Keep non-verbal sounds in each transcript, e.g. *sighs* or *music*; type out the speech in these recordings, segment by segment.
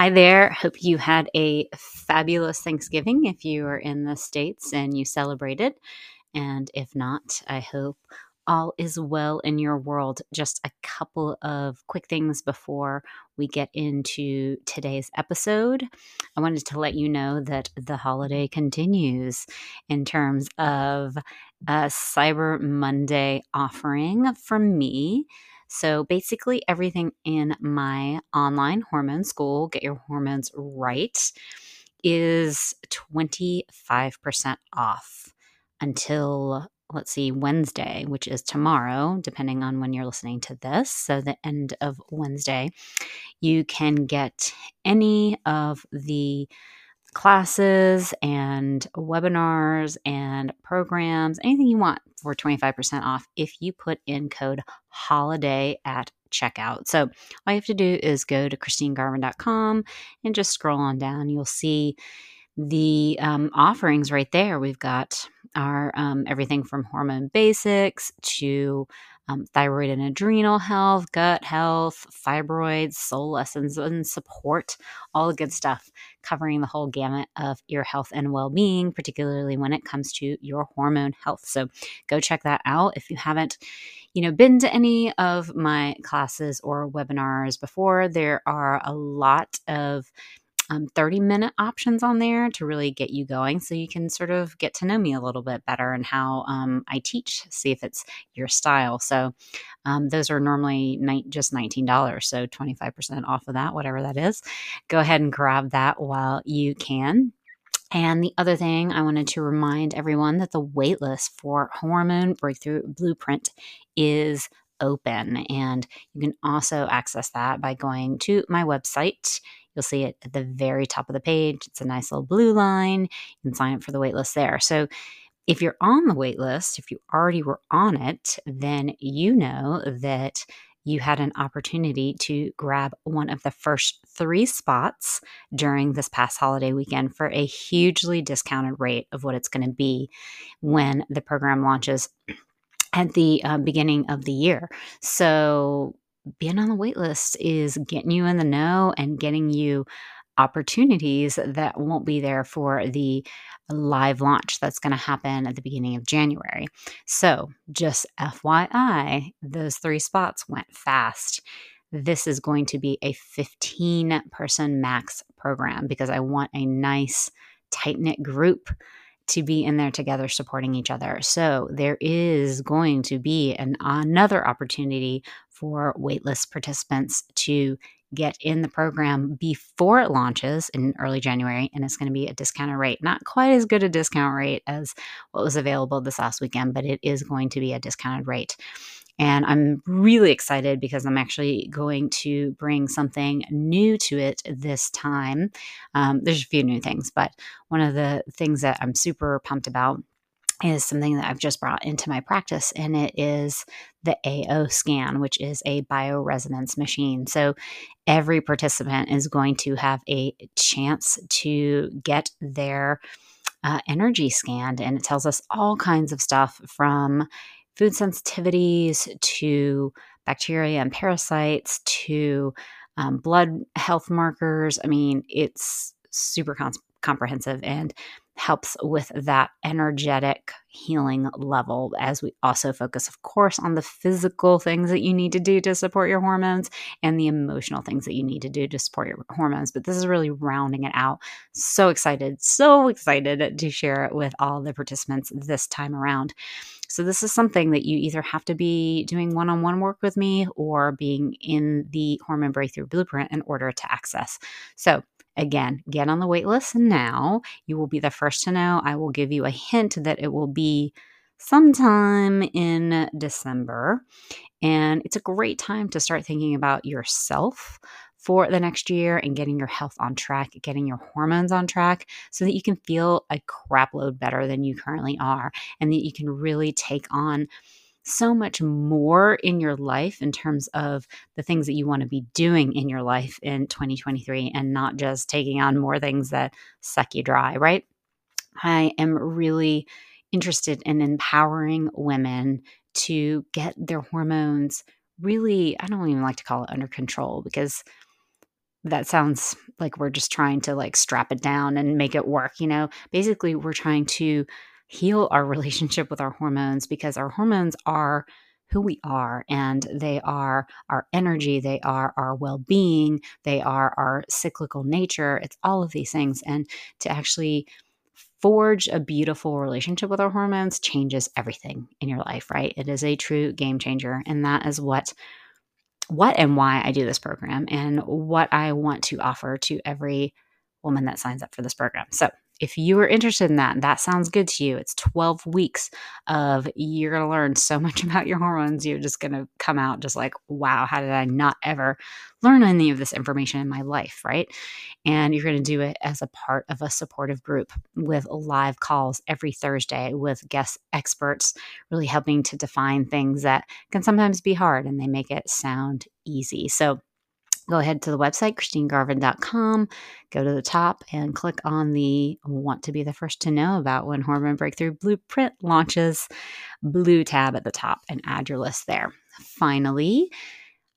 Hi there. Hope you had a fabulous Thanksgiving if you are in the States and you celebrated. And if not, I hope all is well in your world. Just a couple of quick things before we get into today's episode. I wanted to let you know that the holiday continues in terms of a Cyber Monday offering from me. So basically, everything in my online hormone school, Get Your Hormones Right, is 25% off until let's see, Wednesday, which is tomorrow, depending on when you're listening to this. So, the end of Wednesday, you can get any of the classes and webinars and programs, anything you want for 25% off if you put in code holiday at checkout. So all you have to do is go to christinegarvin.com and just scroll on down. You'll see the um, offerings right there. We've got our um, everything from hormone basics to um, thyroid and adrenal health, gut health, fibroids, soul lessons, and support, all the good stuff, covering the whole gamut of your health and well being, particularly when it comes to your hormone health. So go check that out if you haven't. You know, been to any of my classes or webinars before? There are a lot of um, 30 minute options on there to really get you going so you can sort of get to know me a little bit better and how um, I teach, see if it's your style. So um, those are normally ni- just $19. So 25% off of that, whatever that is. Go ahead and grab that while you can. And the other thing I wanted to remind everyone that the waitlist for Hormone Breakthrough Blueprint is open. And you can also access that by going to my website, You'll see it at the very top of the page. It's a nice little blue line. You can sign up for the waitlist there. So if you're on the waitlist, if you already were on it, then you know that you had an opportunity to grab one of the first three spots during this past holiday weekend for a hugely discounted rate of what it's going to be when the program launches at the uh, beginning of the year. So being on the wait list is getting you in the know and getting you opportunities that won't be there for the live launch that's going to happen at the beginning of January. So, just FYI, those three spots went fast. This is going to be a 15 person max program because I want a nice, tight knit group to be in there together supporting each other. So there is going to be an, another opportunity for waitlist participants to get in the program before it launches in early January, and it's going to be a discounted rate. Not quite as good a discount rate as what was available this last weekend, but it is going to be a discounted rate. And I'm really excited because I'm actually going to bring something new to it this time. Um, there's a few new things, but one of the things that I'm super pumped about is something that I've just brought into my practice, and it is the AO scan, which is a bioresonance machine. So every participant is going to have a chance to get their uh, energy scanned, and it tells us all kinds of stuff from food sensitivities to bacteria and parasites to um, blood health markers. I mean, it's super comprehensive and helps with that energetic healing level as we also focus of course on the physical things that you need to do to support your hormones and the emotional things that you need to do to support your hormones. But this is really rounding it out. So excited so excited to share it with all the participants this time around so this is something that you either have to be doing one-on-one work with me or being in the hormone breakthrough blueprint in order to access so Again, get on the wait list now. You will be the first to know. I will give you a hint that it will be sometime in December. And it's a great time to start thinking about yourself for the next year and getting your health on track, getting your hormones on track so that you can feel a crap load better than you currently are and that you can really take on so much more in your life in terms of the things that you want to be doing in your life in 2023 and not just taking on more things that suck you dry, right? I am really interested in empowering women to get their hormones really, I don't even like to call it under control because that sounds like we're just trying to like strap it down and make it work. You know, basically, we're trying to heal our *laughs* relationship with our hormones because our hormones are who we are and they are our energy they are our well-being they are our cyclical nature it's all of these things and to actually forge a beautiful relationship with our hormones changes everything in your life right it is a true game changer and that is what what and why I do this program and what I want to offer to every woman that signs up for this program. So, if you are interested in that and that sounds good to you, it's 12 weeks of you're going to learn so *laughs* much about your hormones. You're just going to come out just like, wow, how did I not ever learn any of this information in my life? Right. And you're going to do it as a part of a supportive group with live calls every Thursday with guest experts, really helping to define things that can sometimes be hard and they make it sound easy. So, go ahead to the website, christinegarvin.com, go to the top and click on the want to be the first to know about when Hormone Breakthrough Blueprint launches blue tab at the top and add your list there. Finally,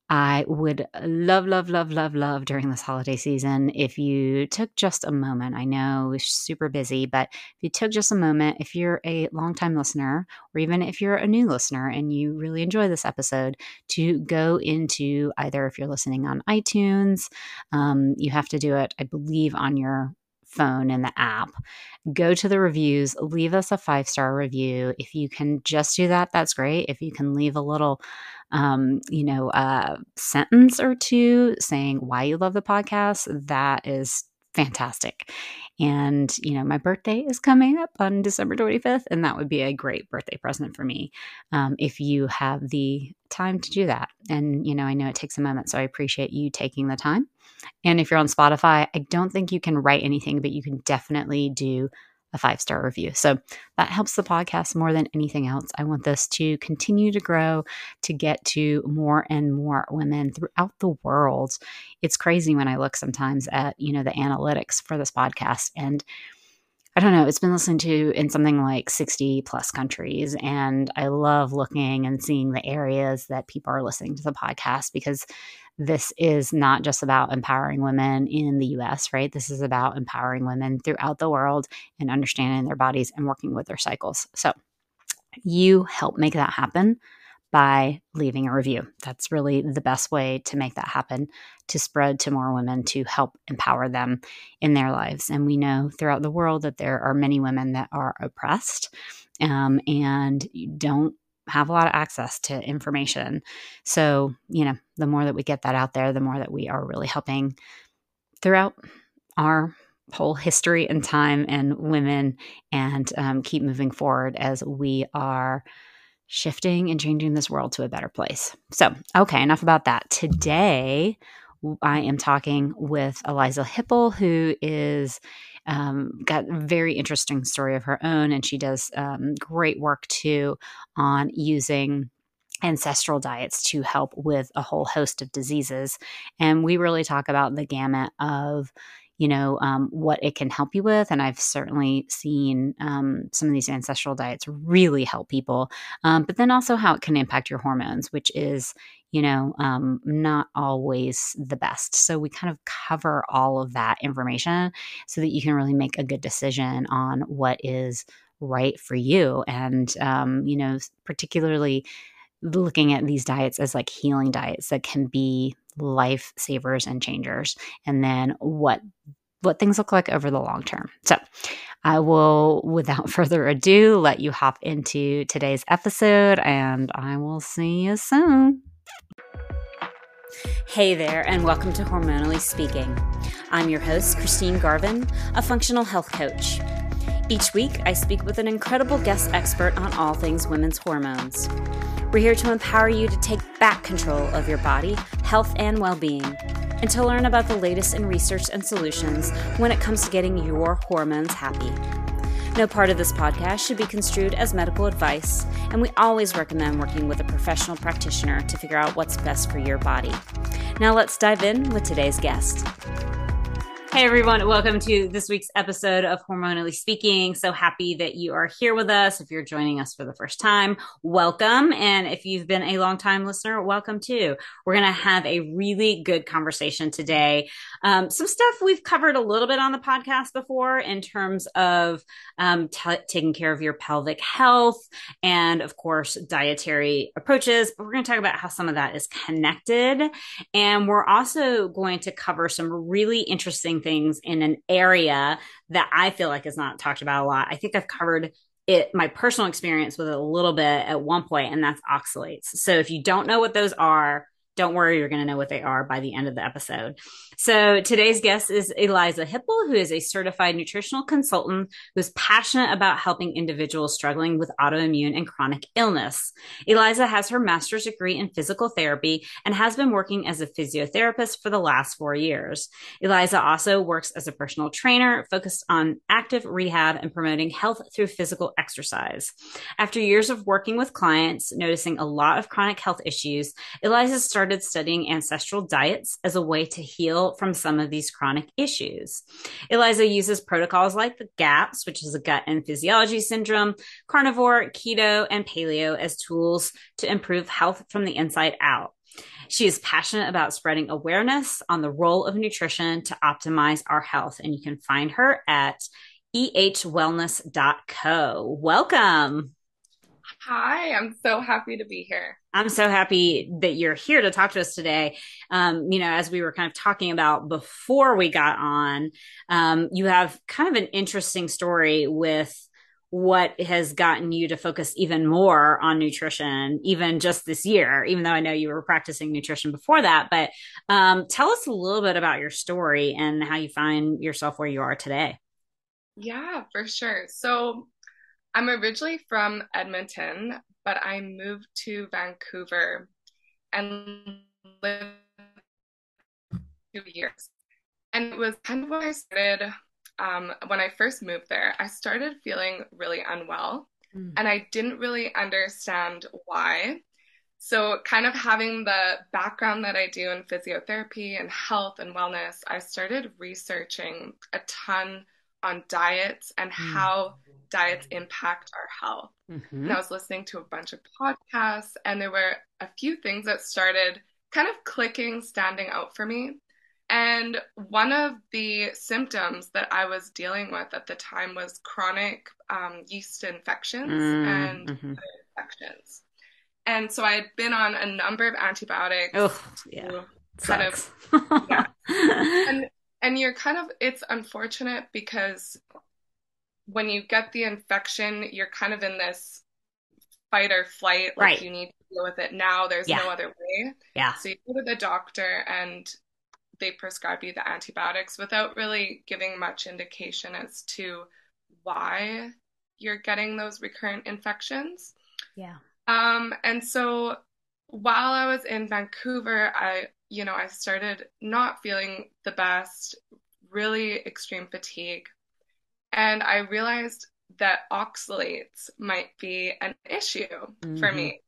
I would love, love, love, love, love during this holiday season if you took just a moment. I know we're super busy, but if you took just a moment, if you're a longtime listener, or even if you're a new listener and you really enjoy this episode, to go into either if you're listening on iTunes, um, you have to do it, I believe, on your phone in the app. Go to the reviews, leave us a five star review. If you can just do that, that's great. If you can leave a little um, you know, a sentence or two saying why you love the podcast, that is fantastic. And, you know, my birthday is coming up on December 25th, and that would be a great birthday present for me um, if you have the time to do that. And, you know, I know it takes a moment, so I appreciate you taking the time. And if you're on Spotify, I don't think you can write anything, but you can definitely do a five star review. So that helps the podcast more than anything else. I want this to continue to grow, to get to more and more women throughout the world. It's crazy when I look sometimes at, you know, the analytics for this podcast and I don't know, it's been listened to in something like 60 plus countries. And I love looking and seeing the areas that people are listening to the podcast because this is not just about empowering women in the US, right? This is about empowering women throughout the world and understanding their bodies and working with their cycles. So you help make that happen by leaving a review. That's really the best way to make that happen, to spread to more women, to help empower them in their lives. And we know throughout the world that there are many women that are oppressed um, and don't have a lot of access to information. So, you know, the more that we get that out there, the more that we are really helping throughout our whole history and time and women and um, keep moving forward as we are shifting and changing this world to a better place. So, okay, enough about that. Today, I am talking with Eliza Hippel, who is um, got a very interesting story of her own, and she does um, great work too on using ancestral diets to help with a whole host of diseases. And we really talk about the gamut of you know um, what it can help you with and i've certainly seen um, some of these ancestral diets really help people um, but then also how it can impact your hormones which is you know, um, not always the best. So we kind of cover all of that information so that you can really make a good decision on what is right for you. And, um, you know, particularly looking at these diets as like healing diets that can be life savers and changers. And then what what things look like over the long term. So, I will, without *laughs* further ado, let you hop into today's episode and I will see you soon. Hey there, and welcome to Hormonally Speaking. I'm your host, Christine Garvin, a functional health coach. Each week, I speak with an incredible guest expert on all things women's hormones. We're here to empower you to take back control of your body, health, and well being, and to learn about the latest in research and solutions when it comes to getting your hormones happy. No part of this podcast should be construed as medical advice, and we always recommend working with a professional practitioner to figure out what's best for your body. Now let's dive in with today's guest. Hey everyone, welcome to this week's episode of Hormonally Speaking. So happy that you are here with us. If you're joining us for the first time, welcome. And if you've been a long time listener, welcome too. We're going to have a really good conversation today. Um, some stuff we've covered a little bit on the podcast before in terms of um, t- taking care of your pelvic health and, of course, dietary approaches. But we're going to talk about how some of that is connected. And we're also going to cover some really interesting things in an area that I feel like is not talked about a lot. I think I've covered it, my personal experience with it a little bit at one point, and that's oxalates. So if you don't know what those are, don't worry, you're going to know what they are by the end of the episode. So today's guest is Eliza Hippel, who is a certified nutritional consultant who's passionate about helping individuals struggling with autoimmune and chronic illness. Eliza has her master's degree in physical therapy and has been working as a physiotherapist for the last four years. Eliza also works as a personal trainer focused on active rehab and promoting health through physical exercise. After years of working with clients, noticing a lot of chronic health issues, Eliza started started studying ancestral diets as a way to heal from some of these chronic issues. Eliza uses protocols like the GAPS, which is a gut and physiology syndrome, carnivore, keto, and paleo as tools to improve health from the inside out. She is passionate about spreading awareness on the role of nutrition to optimize our health. And you can find her at ehwellness.co. Welcome. Hi, I'm so happy to be here. I'm so happy that you're here to talk to us today. Um, you know, as we were kind of talking about before we got on, um, you have kind of an interesting story with what has gotten you to focus even more on nutrition, even just this year, even though I know you were practicing nutrition before that. But um, tell us a little bit about your story and how you find yourself where you are today. Yeah, for sure. So I'm originally from Edmonton, but I moved to Vancouver and lived two years. And it was kind of when I started, um, when I first moved there, I started feeling really unwell. Mm. And I didn't really understand why. So, kind of having the background that I do in physiotherapy and health and wellness, I started researching a ton on diets and mm. how diets impact our health. Mm-hmm. And I was listening to a bunch of podcasts, and there were a few things that started kind of clicking, standing out for me. And one of the symptoms that I was dealing with at the time was chronic um, yeast infections mm, and mm-hmm. infections. And so I had been on a number of antibiotics. Oh, yeah. Kind of, yeah. *laughs* and and you're kind of it's unfortunate because when you get the infection, you're kind of in this fight or flight. Like right. you need to deal with it now. There's yeah. no other way. Yeah. So you go to the doctor and they prescribe you the antibiotics without really giving much indication as to why you're getting those recurrent infections. Yeah. Um, and so while I was in Vancouver, I you know, I started not feeling the best, really extreme fatigue. And I realized that oxalates might be an issue mm-hmm. for me.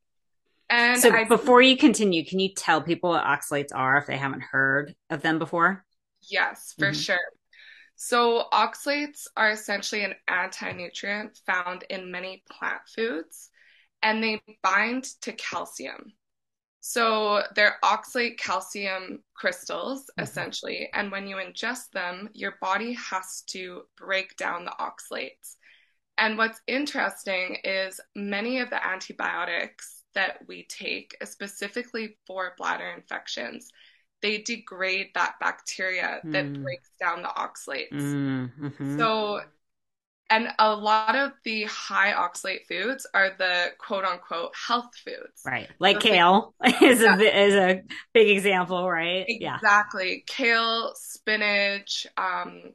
And so I, before you continue, can you tell people what oxalates are if they haven't heard of them before? Yes, for mm-hmm. sure. So, oxalates are essentially an anti nutrient found in many plant foods, and they bind to calcium. So they're oxalate calcium crystals, mm-hmm. essentially. And when you ingest them, your body has to break down the oxalates. And what's interesting is many of the antibiotics that we take, specifically for bladder infections, they degrade that bacteria mm. that breaks down the oxalates. Mm, mm-hmm. So and a lot of the high oxalate foods are the quote unquote health foods. Right. Like so kale like, *laughs* is, yeah. a, is a big example, right? Yeah. Exactly. Yeah. Kale, spinach, um,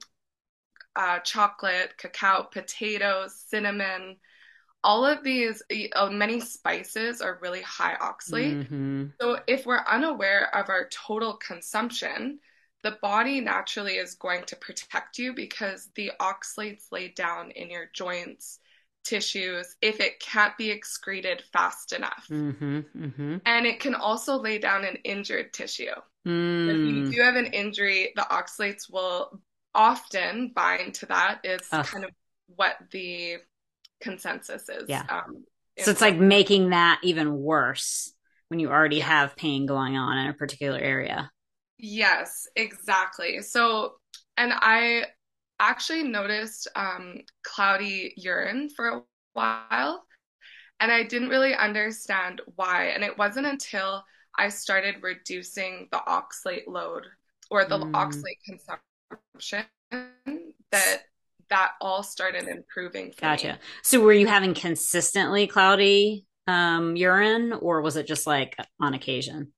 uh, chocolate, cacao, potatoes, cinnamon. All of these, uh, many spices are really high oxalate. Mm-hmm. So if we're unaware of our total consumption, the body naturally is going to protect you because the oxalates lay down in your joints, tissues, if it can't be excreted fast enough. Mm-hmm, mm-hmm. And it can also lay down in injured tissue. Mm. If you do have an injury, the oxalates will often bind to that is Ugh. kind of what the consensus is. Yeah. Um, So it's like making that even worse when you already have pain going on in a particular area. Yes, exactly. So, and I actually noticed um, cloudy urine for a while, and I didn't really understand why. And it wasn't until I started reducing the oxalate load or the Mm. oxalate consumption that that all started improving for me. Gotcha. So were you having consistently cloudy um, urine, or was it just like on occasion?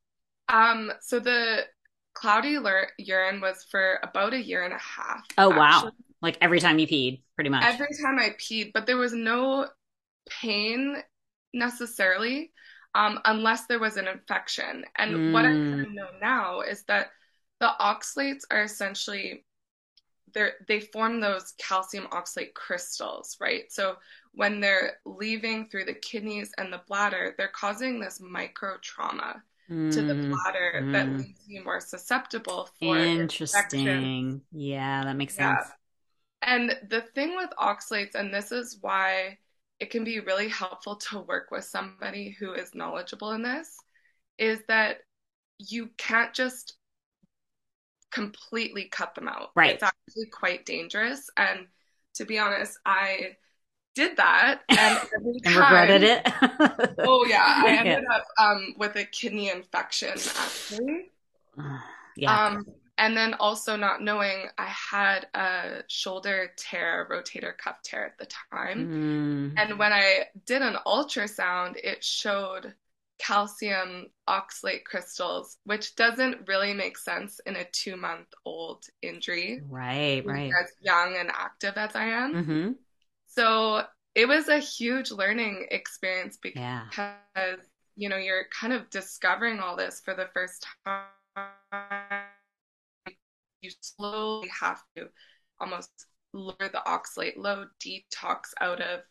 Um, so the cloudy urine was for about a year and a half, Oh, wow. Like every time you peed, pretty much. Every time I peed, but there was no pain necessarily, um, unless there was an infection. And what I Mm. know now is that the oxalates are essentially they're they form those calcium oxalate crystals, right? So when they're leaving through the kidneys and the bladder, they're causing this micro trauma to the Mm, bladder that mm. leaves you more susceptible for infection. Interesting. Yeah, that makes Yeah. sense. And the thing with oxalates, and this is why it can be really helpful to work with somebody who is knowledgeable in this, is that you can't just completely cut them out. Right. It's actually quite dangerous. And to be honest, I did that, and *laughs* And regretted it. *laughs* oh yeah, I *laughs* Yeah. ended up um, with a kidney infection actually. *sighs* Yeah. Um, and then also not knowing I had a shoulder tear, rotator cuff tear at the time. Mm. And when I did an ultrasound, it showed calcium oxalate crystals, which doesn't really make sense in a two month old injury, Right, right. as young and active as I am. hmm So it was a huge learning experience Yeah. because, you know, you're kind of discovering all this for the first time. You slowly have to almost lower the oxalate load, detox out of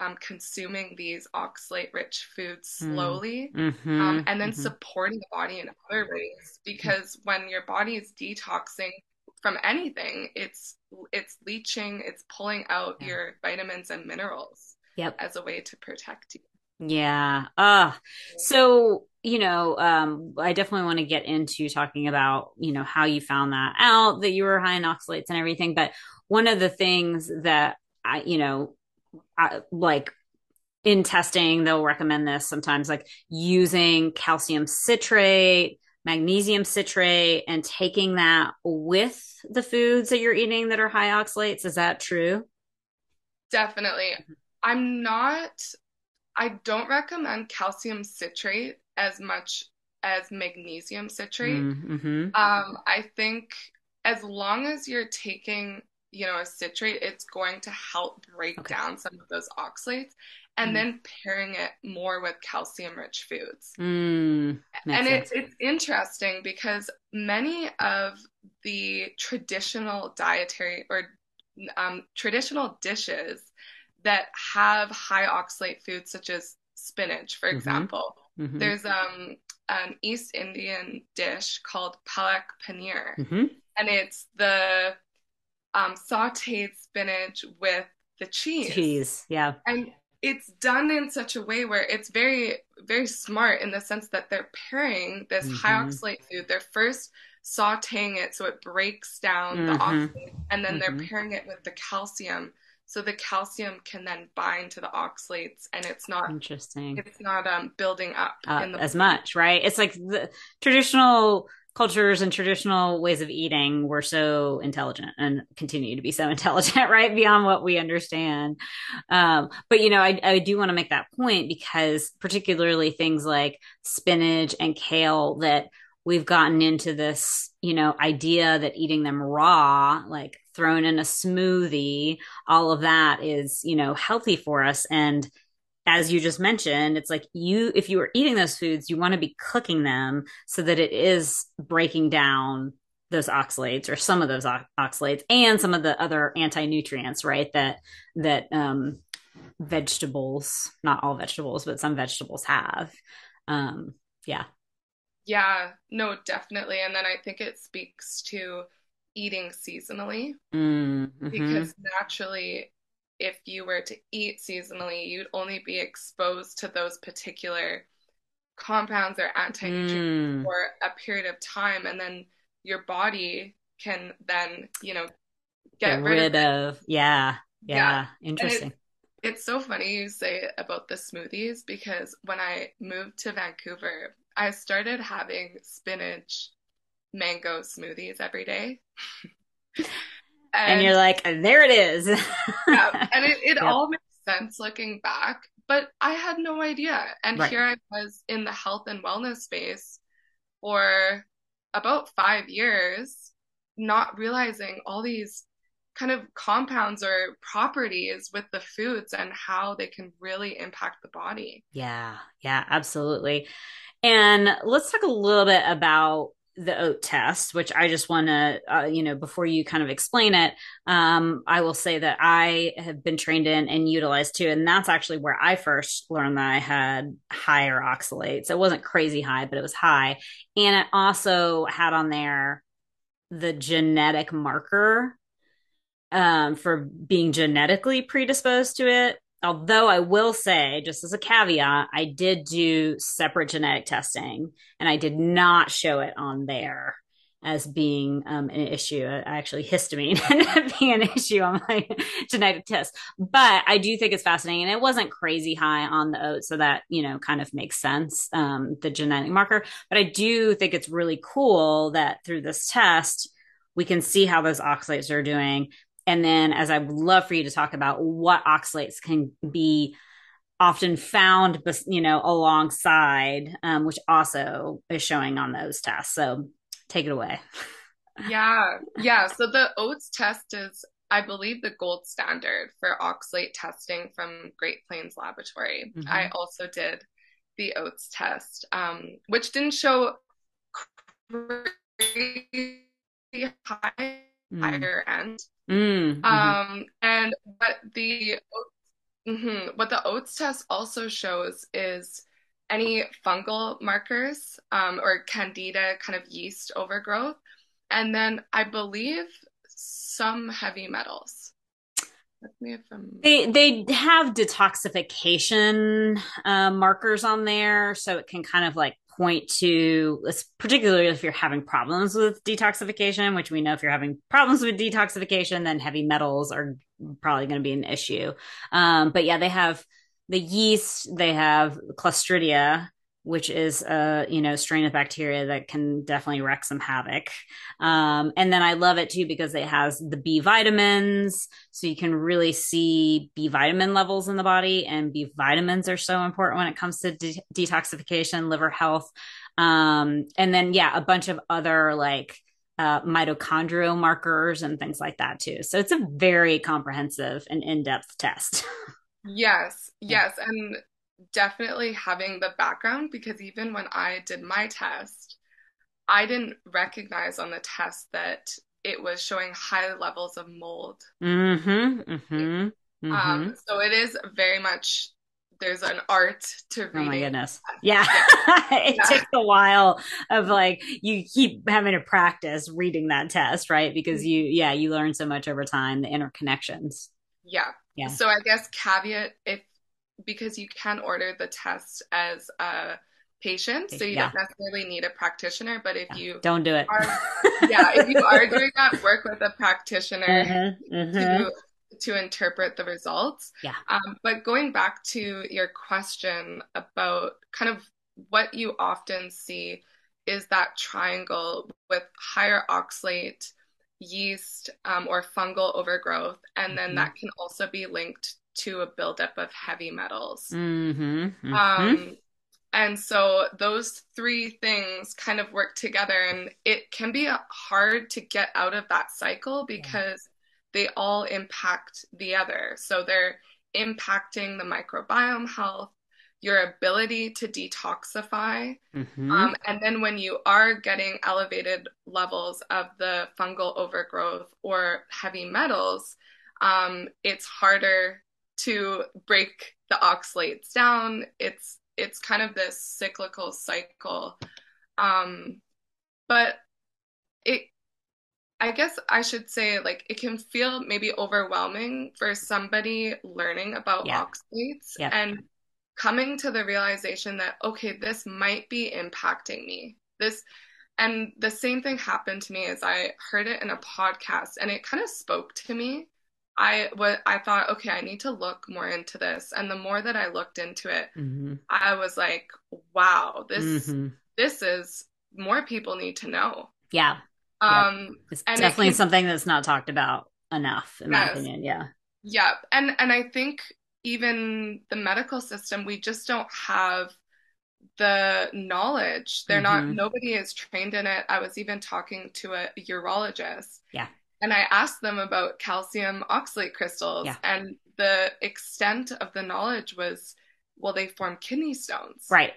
um, consuming these oxalate rich foods Mm. slowly, hmm um, and then hmm supporting the body in other ways. Because when your body is detoxing from anything, it's it's leaching, it's pulling out Yeah. your vitamins and minerals Yep. as a way to protect you. Yeah. Uh, so, you know, um, I definitely want to get into talking about, you know, how you found that out that you were high in oxalates and everything. But one of the things that I, you know, I, like in testing, they'll recommend this sometimes, like using calcium citrate, magnesium citrate, and taking that with the foods that you're eating that are high oxalates. Is that true? Definitely. I'm not, I don't recommend calcium citrate as much as magnesium citrate. Mm-hmm. Um, I think as long as you're taking, you know, a citrate, it's going to help break Okay. down some of those oxalates and Mm. then pairing it more with calcium-rich foods. Mm, And sense. it's it's interesting because many of the traditional dietary or um, traditional dishes that have high oxalate foods, such as spinach, for Mhm. example, Mhm. there's um, an East Indian dish called palak paneer, Mhm. and it's the um, sautéed spinach with the cheese. Cheese. Yeah. And it's done in such a way where it's very, very smart in the sense that they're pairing this high Mhm. oxalate food. They're first sauteing it so it breaks down the Mhm. oxalate, and then Mhm. they're pairing it with the calcium so the calcium can then bind to the oxalates and it's not Interesting. it's not um building up Uh, in the as much, right? It's like the traditional cultures and traditional ways of eating were so intelligent and continue to be so *laughs* intelligent, right? Beyond what we understand. Um, but you know, I, I do want to make that point because particularly things like spinach and kale that we've gotten into this, you know, idea that eating them raw, like thrown in a smoothie, all of that is, you know, healthy for us. And as you just mentioned, it's like you, if you are eating those foods, you want to be cooking them so that it is breaking down those oxalates or some of those oxalates and some of the other anti-nutrients, right? That, that, um, vegetables, not all vegetables, but some vegetables have. Um, yeah. Yeah, no, definitely. And then I think it speaks to eating seasonally Mm-hmm. because naturally, if you were to eat seasonally, you'd only be exposed to those particular compounds or anti-nutrients Mm. for a period of time, and then your body can then, you know, Get get rid of rid it. of, yeah, Yeah. yeah, And it, interesting. it's so funny you say about the smoothies because when I moved to Vancouver, I started having spinach mango smoothies every day. *laughs* And you're And like, there it is. *laughs* yeah, and it, it Yep, all makes sense looking back, but I had no idea. And right. here I was in the health and wellness space for about five years, not realizing all these kind of compounds or properties with the foods and how they can really impact the body. Yeah, yeah, absolutely. And let's talk a little bit about the OAT test, which I just want to, uh, you know, before you kind of explain it, um, I will say that I have been trained in and utilized too. And that's actually where I first learned that I had higher oxalates. It wasn't crazy high, but it was high. And it also had on there the genetic marker um, for being genetically predisposed to it. Although I will say, just as a caveat, I did do separate genetic testing and I did not show it on there as being um, an issue. Actually, histamine *laughs* being an issue on my *laughs* genetic test. But I do think it's fascinating. And it wasn't crazy high on the OAT. So that, you know, kind of makes sense, um, the genetic marker. But I do think it's really cool that through this test, we can see how those oxalates are doing and then, as I would love for you to talk about what oxalates can be often found, you know, alongside, um, which also is showing on those tests. So take it away. *laughs* Yeah, yeah. So the OATs test is, I believe, the gold standard for oxalate testing from Great Plains Laboratory. I Mm-hmm. also did the OATs test, um, which didn't show Mm. higher end. Mm. Mm-hmm. Um, and what the mhm, what the OATs test also shows is any fungal markers um, or candida kind of yeast overgrowth, and then I believe some heavy metals. Correct me if I'm They they have detoxification uh, markers on there, so it can kind of like point to, particularly if you're having problems with detoxification, which we know if you're having problems with detoxification, then heavy metals are probably going to be an issue. Um, but yeah, they have the yeast, they have Clostridia, which is a you know strain of bacteria that can definitely wreak some havoc. Um, and then I love it too because it has the B vitamins, so you can really see B vitamin levels in the body, and B vitamins are so important when it comes to de- detoxification, liver health, um, and then yeah, a bunch of other like uh, mitochondrial markers and things like that too. So it's a very comprehensive and in-depth test. *laughs* Yes, yes, and definitely having the background because even when I did my test, I didn't recognize on the test that it was showing high levels of mold. Mm-hmm. Mm-hmm. Mm-hmm. Um, so it is very much there's an art to reading. Oh my goodness. Yeah. Yeah, *laughs* it yeah. takes a while of like you keep having to practice reading that test, right? Because you yeah, you learn so much over time, the interconnections. Yeah. Yeah. So I guess caveat if because you can order the test as a patient, so you Yeah. don't necessarily need a practitioner, but if Yeah. you Don't do it. are, *laughs* yeah, if you are doing that, work with a practitioner mm-hmm. Mm-hmm. to to interpret the results. Yeah. Um, but going back to your question about kind of what you often see is that triangle with higher oxalate, yeast, um, or fungal overgrowth, and then Mm-hmm. that can also be linked to a buildup of heavy metals. Mm-hmm. Mm-hmm. Um, and so those three things kind of work together, and it can be hard to get out of that cycle Yeah. because they all impact the other. So they're impacting the microbiome health, your ability to detoxify. Mm-hmm. Um, and then when you are getting elevated levels of the fungal overgrowth or heavy metals, um, it's harder to break the oxalates down. It's it's kind of this cyclical cycle. Um, but it I guess I should say like it can feel maybe overwhelming for somebody learning about Yeah. oxalates and coming to the realization that okay, this might be impacting me. This and the same thing happened to me as I heard it in a podcast and it kind of spoke to me. I what I thought, okay, I need to look more into this. And the more that I looked into it, hmm I was like, wow, this hmm this is more people need to know. Yeah. Yep. Um, It's and it definitely can, something that's not talked about enough, in my opinion. Yeah. yeah, and and I think even the medical system, we just don't have the knowledge. They're not, hmm nobody is trained in it. I was even talking to a urologist Yeah. And I asked them about calcium oxalate crystals, Yeah. and the extent of the knowledge was, well, they form kidney stones. Right.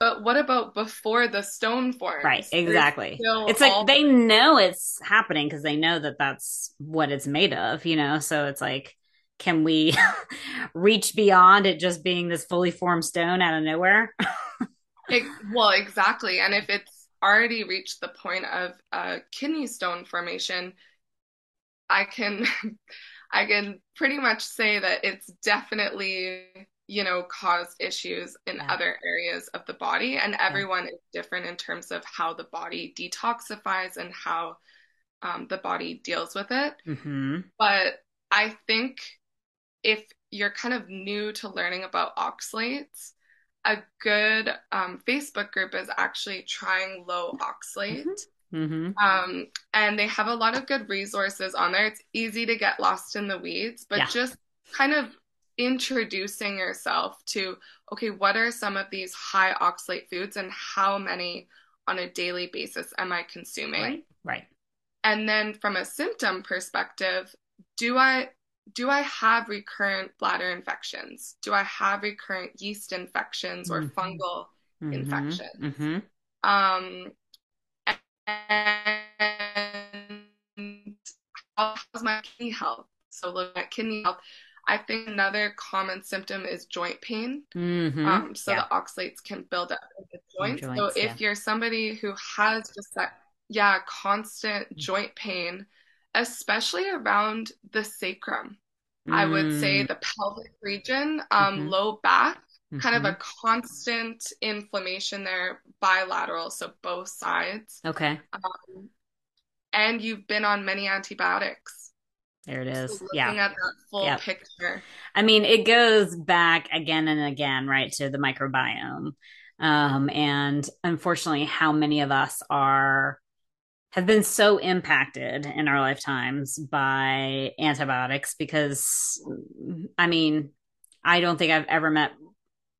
But what about before the stone forms? Right, Exactly. It's like they know it's happening because they know that that's what it's made of, you know? So it's like, can we *laughs* reach beyond it just being this fully formed stone out of nowhere? *laughs* It, well, exactly. And if it's already reached the point of uh, kidney stone formation, I can *laughs* I can pretty much say that it's definitely, you know, caused issues in Yeah. other areas of the body, and Yeah. everyone is different in terms of how the body detoxifies and how um, the body deals with it. hmm But I think if you're kind of new to learning about oxalates, a good um, Facebook group is actually trying low oxalate. Hmm Um, and they have a lot of good resources on there. It's easy to get lost in the weeds, but Yeah. just kind of introducing yourself to, okay, what are some of these high oxalate foods and how many on a daily basis am I consuming? Right. Right. And then from a symptom perspective, do I do I have recurrent bladder infections? Do I have recurrent yeast infections or hmm fungal hmm infections? hmm Um, and how's my kidney health? So look at kidney health, I think another common symptom is joint pain. hmm Um, so Yeah. the oxalates can build up in the In joints. So joints. Yeah. if you're somebody who has just that, yeah, constant joint pain, especially around the sacrum, I would say Mm, the pelvic region, um, hmm low back, kind of a constant inflammation there, bilateral, so both sides. Okay. Um, and you've been on many antibiotics. There it is. So. Yeah. at that full Yep. picture. I mean, it goes back again and again, right, to the microbiome. Um, and unfortunately, how many of us are have been so impacted in our lifetimes by antibiotics because I mean, I don't think I've ever met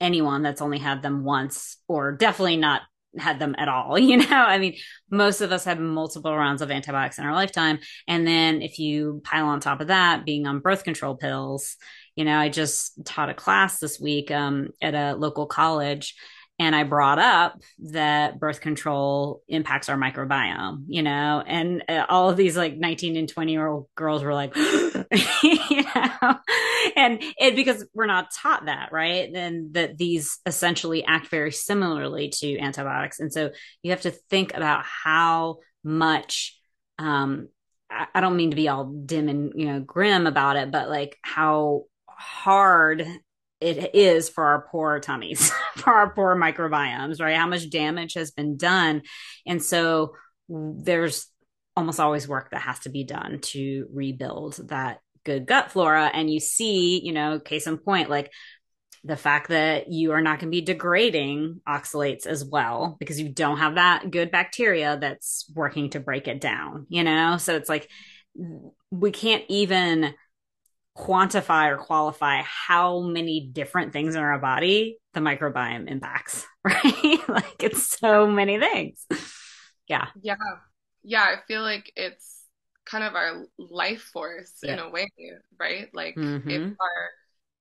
anyone that's only had them once or definitely not had them at all. *laughs* You know, I mean, most of us have multiple rounds of antibiotics in our lifetime. And then if you pile on top of that, being on birth control pills, you know, I just taught a class this week um, at a local college. And I brought up that birth control impacts our microbiome, you know, and uh, all of these like 19 and 20 year old girls were like, *gasps* you know, and it because we're not taught that, right? And that these essentially act very similarly to antibiotics. And so you have to think about how much um I, I don't mean to be all dim and you know grim about it, but like how hard it is for our poor tummies, *laughs* for our poor microbiomes, right? How much damage has been done. And so there's almost always work that has to be done to rebuild that good gut flora. And you see, you know, case in point, like the fact that you are not going to be degrading oxalates as well because you don't have that good bacteria that's working to break it down, you know? So it's like we can't even quantify or qualify how many different things in our body the microbiome impacts, *laughs* right? like it's so many things. Yeah. Yeah. Yeah, I feel like it's kind of our life force in a way, right? Like if Mm-hmm. our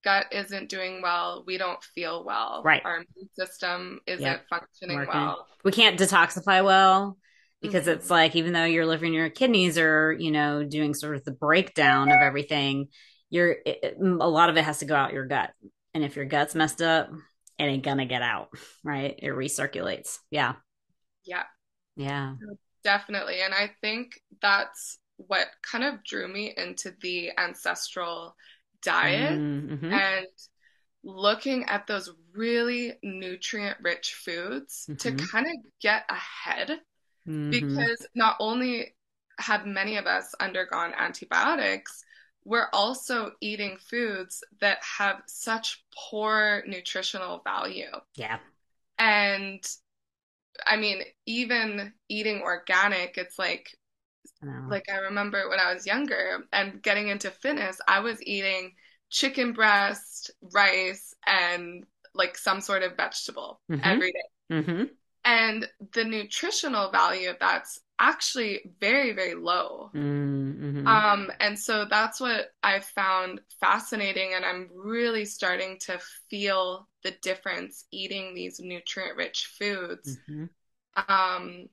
gut isn't doing well, we don't feel well. Right. Our immune system isn't Yep. functioning Working. well. We can't detoxify well because Mhm. it's like even though your liver and your kidneys are, you know, doing sort of the breakdown of everything, you're it, a lot of it has to go out your gut. And if your gut's messed up, it ain't gonna get out, right? It recirculates. Yeah. Yeah. Yeah. definitely. And I think that's what kind of drew me into the ancestral diet Mm-hmm. and looking at those really nutrient rich foods to Mm-hmm. kind of get ahead Mm-hmm. because not only have many of us undergone antibiotics, we're also eating foods that have such poor nutritional value. Yeah. And I mean, even eating organic, it's like I like I remember when I was younger and getting into fitness, I was eating chicken breast, rice, and like some sort of vegetable Mm-hmm. every day. Mm-hmm. And the nutritional value of that's actually very, very low. Mm-hmm. Um, and so that's what I found fascinating, and I'm really starting to feel the difference eating these nutrient-rich foods Mm-hmm. um,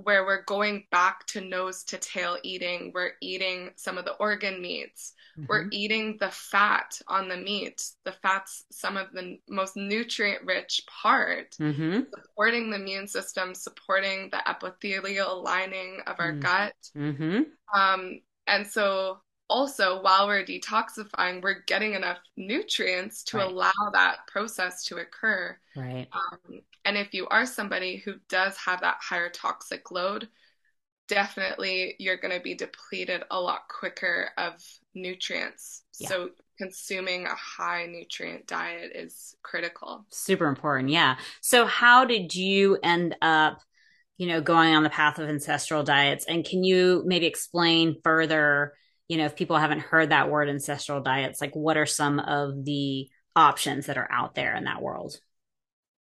where we're going back to nose to tail eating. We're eating some of the organ meats. We're Mm-hmm. eating the fat on the meat. The fat's some of the most nutrient rich part, Mm-hmm. supporting the immune system, supporting the epithelial lining of our Mm. gut. Mm-hmm. Um, and so also while we're detoxifying, we're getting enough nutrients to Right. allow that process to occur. Right. Um, and if you are somebody who does have that higher toxic load, definitely you're going to be depleted a lot quicker of nutrients. Yeah. So consuming a high nutrient diet is critical. Super important. Yeah. So how did you end up, you know, going on the path of ancestral diets? And can you maybe explain further, you know, if people haven't heard that word ancestral diets, like what are some of the options that are out there in that world?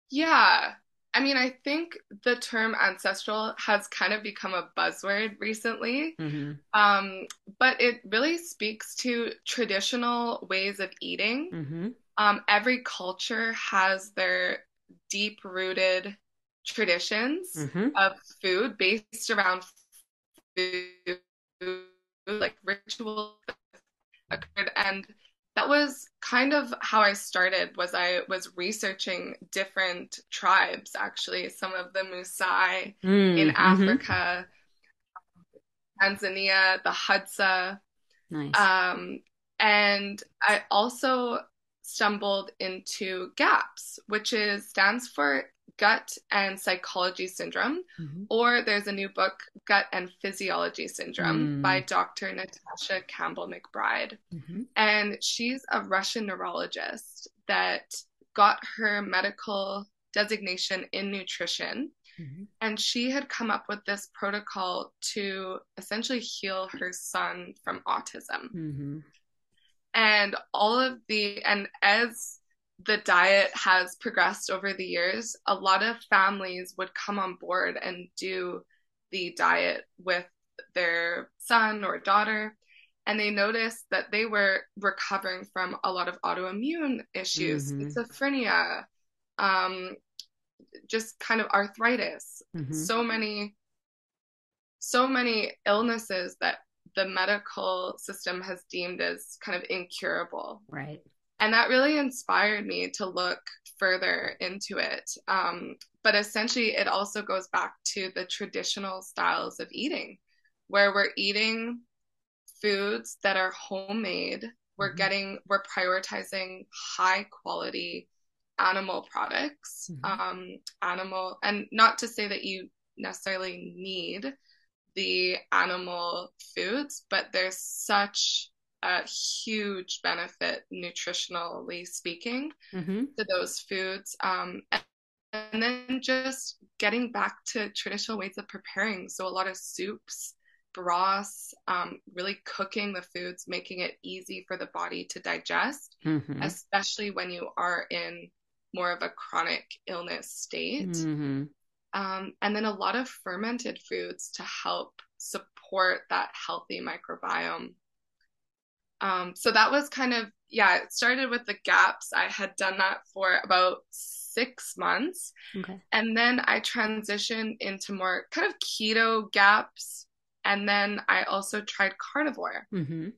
Yeah. I mean, I think the term ancestral has kind of become a buzzword recently. Mm-hmm. Um, but it really speaks to traditional ways of eating. Mm-hmm. Um, every culture has their deep-rooted traditions Mm-hmm. of food based around food, like rituals. And that was kind of how I started was I was researching different tribes, actually, some of the Maasai in Mm-hmm. Africa, Tanzania, the Hadza. Nice. Um, and I also stumbled into GAPS, which is stands for Gut and Psychology Syndrome, Mhm. or there's a new book, Gut and Physiology Syndrome, Mm. by Dr. Natasha Campbell McBride. Mhm. And she's a Russian neurologist that got her medical designation in nutrition. Mhm. And she had come up with this protocol to essentially heal her son from autism. Mhm. And all of the, and as the diet has progressed over the years, a lot of families would come on board and do the diet with their son or daughter. And they noticed that they were recovering from a lot of autoimmune issues, Mhm. schizophrenia, um, just kind of arthritis, Mhm. so many, so many illnesses that the medical system has deemed as kind of incurable. Right. And that really inspired me to look further into it. Um, but essentially, it also goes back to the traditional styles of eating, where we're eating foods that are homemade. We're Mhm. getting, we're prioritizing high quality animal products, Mhm. um, animal, and not to say that you necessarily need the animal foods, but there's such a huge benefit nutritionally speaking Mhm. to those foods. Um, and, and then just getting back to traditional ways of preparing. So a lot of soups, broths, um, really cooking the foods, making it easy for the body to digest, Mhm. especially when you are in more of a chronic illness state. Mhm. Um, and then a lot of fermented foods to help support that healthy microbiome. Um, so that was kind of, yeah, it started with the gaps. I had done that for about six months. Okay. And then I transitioned into more kind of keto gaps. And then I also tried carnivore. Mhm.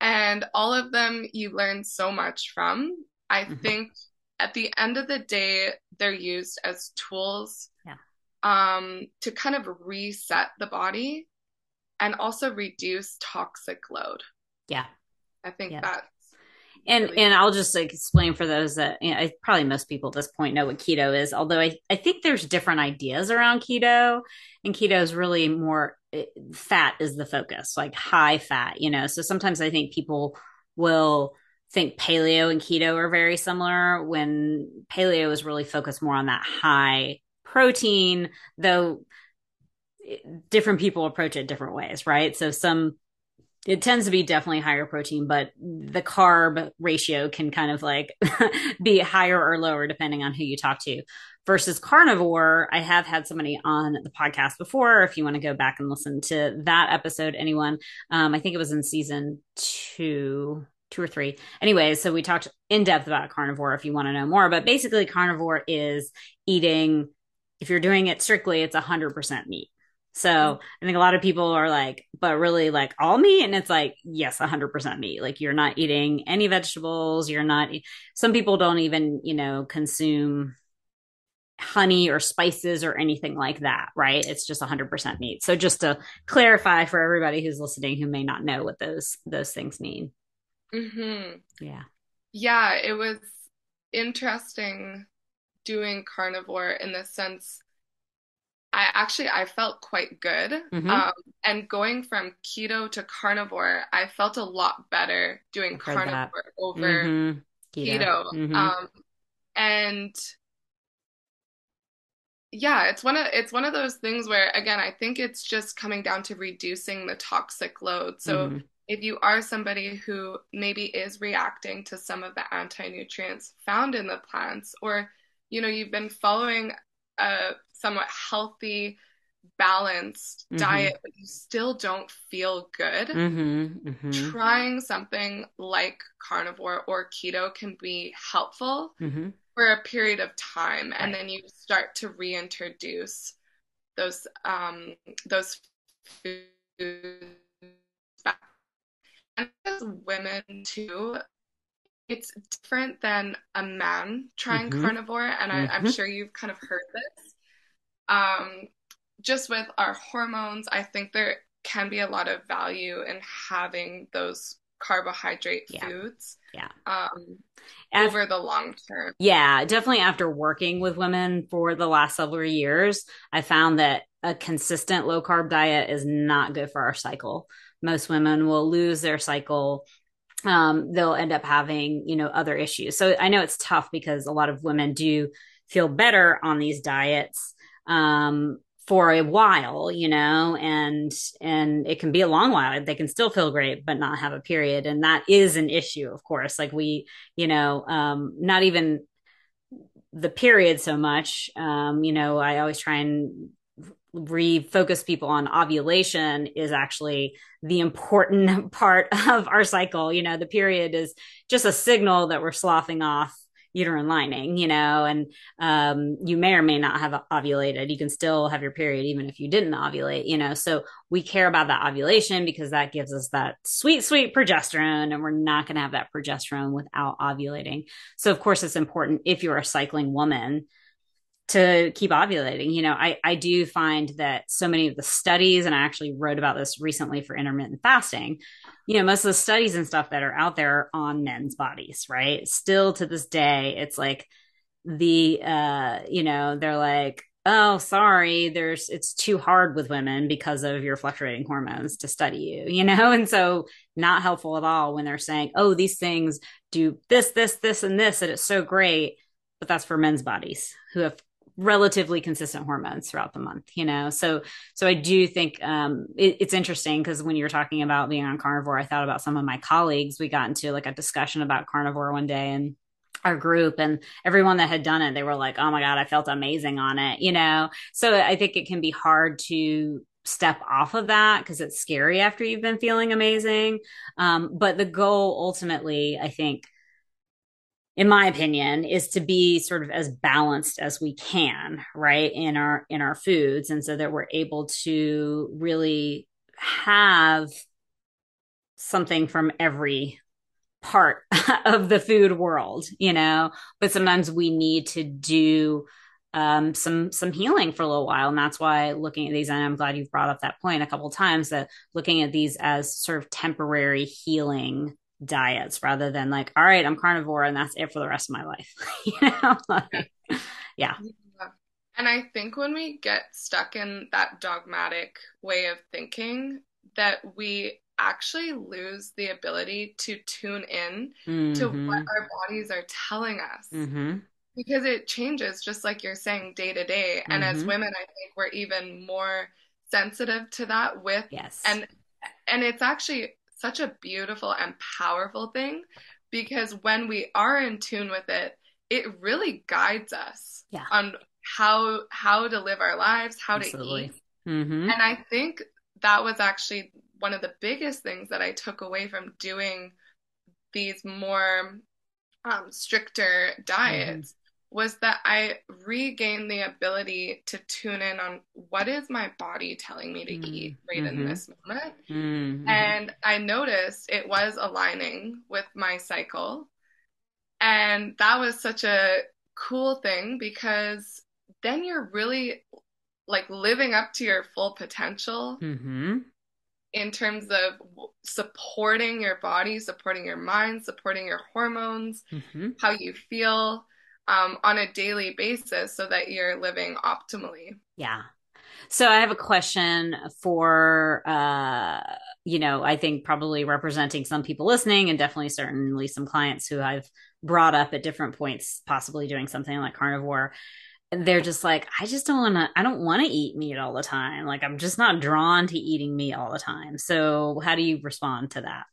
And all of them you learn so much from. I Mhm. think at the end of the day, they're used as tools Yeah. um, to kind of reset the body and also reduce toxic load. Yeah. I think Yeah. that's and really- and I'll just like explain for those that you know, I, probably most people at this point know what keto is. Although I I think there's different ideas around keto, and keto is really more it, fat is the focus, like high fat. You know, so sometimes I think people will think paleo and keto are very similar when paleo is really focused more on that high protein, though it- different people approach it different ways, right? So some it tends to be definitely higher protein, but the carb ratio can kind of like *laughs* be higher or lower depending on who you talk to. Versus carnivore, I have had somebody on the podcast before. If you want to go back and listen to that episode, anyone, um, I think it was in season two, two or three. Anyway, so we talked in depth about carnivore if you want to know more. But basically, carnivore is eating. If you're doing it strictly, it's 100% meat. So I think a lot of people are like, but really like all meat. And it's like, yes, 100% meat. Like you're not eating any vegetables. You're not, some people don't even, you know, consume honey or spices or anything like that, right? It's just 100% meat. So just to clarify for everybody who's listening who may not know what those those things mean. Mhm. Yeah. Yeah, it was interesting doing carnivore in the sense I actually I felt quite good. Mhm. Um, and going from keto to carnivore, I felt a lot better doing I've carnivore over Mhm. keto. Mhm. Um, and yeah, it's one of it's one of those things where again, I think it's just coming down to reducing the toxic load. So Mhm. if you are somebody who maybe is reacting to some of the anti-nutrients found in the plants, or you know, you've been following a somewhat healthy, balanced Mhm. diet, but you still don't feel good, Mhm. Mhm. trying something like carnivore or keto can be helpful Mhm. for a period of time, and then you start to reintroduce those um, those foods back. And as women too, it's different than a man trying Mhm. carnivore, and I, I'm Mhm. sure you've kind of heard this. Um, just with our hormones, I think there can be a lot of value in having those carbohydrate Yeah. foods Yeah. um, over the long term. Yeah, definitely after working with women for the last several years, I found that a consistent low carb diet is not good for our cycle. Most women will lose their cycle. Um, they'll end up having, you know, other issues. So I know it's tough because a lot of women do feel better on these diets. Um, for a while, you know, and and it can be a long while. They can still feel great, but not have a period, and that is an issue, of course. Like we, you know, um, not even the period so much. Um, you know, I always try and refocus people on ovulation is actually the important *laughs* part of our cycle. You know, the period is just a signal that we're sloughing off uterine lining, you know, and um, you may or may not have ovulated. You can still have your period even if you didn't ovulate, you know. So we care about that ovulation because that gives us that sweet, sweet progesterone, and we're not going to have that progesterone without ovulating. So, of course, it's important if you're a cycling woman to keep ovulating. You know, I, I do find that so many of the studies, and I actually wrote about this recently for intermittent fasting, you know, most of the studies and stuff that are out there on men's bodies, right? Still to this day, it's like the, uh, you know, they're like, oh, sorry, there's, it's too hard with women because of your fluctuating hormones to study you, *laughs* you know? And so not helpful at all when they're saying, oh, these things do this, this, this, and this, and it's so great. But that's for men's bodies who have relatively consistent hormones throughout the month you know? So so i do think um it, it's interesting because when you're talking about being on carnivore i thought about some of my colleagues. We got into like a discussion about carnivore one day and our group and everyone that had done it they were like oh my god i felt amazing on it you know? So i think it can be hard to step off of that because it's scary after you've been feeling amazing. Um, but the goal ultimately i think in my opinion is to be sort of as balanced as we can right in our in our foods. And so that we're able to really have something from every part *laughs* of the food world you know? But sometimes we need to do um, some some healing for a little while, and that's why looking at these, and I'm glad you've brought up that point a couple times that looking at these as sort of temporary healing diets rather than like, all right, I'm carnivore and that's it for the rest of my life. *laughs* you know, *laughs* like, yeah. And I think when we get stuck in that dogmatic way of thinking, that we actually lose the ability to tune in mm-hmm. to what mm-hmm. our bodies are telling us. Mm-hmm because it changes just like you're saying day to day and mm-hmm. as women i think we're even more sensitive to that with yes and and it's actually such a beautiful and powerful thing because when we are in tune with it it really guides us yeah. on how how to live our lives how Absolutely. to eat mm-hmm. and i think that was actually one of the biggest things that i took away from doing these more um, stricter diets was that I regained the ability to tune in on what is my body telling me to mm-hmm. eat right mm-hmm. in this moment. Mm-hmm. And I noticed it was aligning with my cycle. And that was such a cool thing because then you're really like living up to your full potential mm-hmm. in terms of supporting your body, supporting your mind, supporting your hormones, mm-hmm. how you feel um, on a daily basis so that you're living optimally. Yeah. So I have a question for, uh, you know, I think probably representing some people listening and definitely certainly some clients who I've brought up at different points, possibly doing something like carnivore. They're just like, I just don't want to, I don't want to eat meat all the time. Like, I'm just not drawn to eating meat all the time. So, how do you respond to that?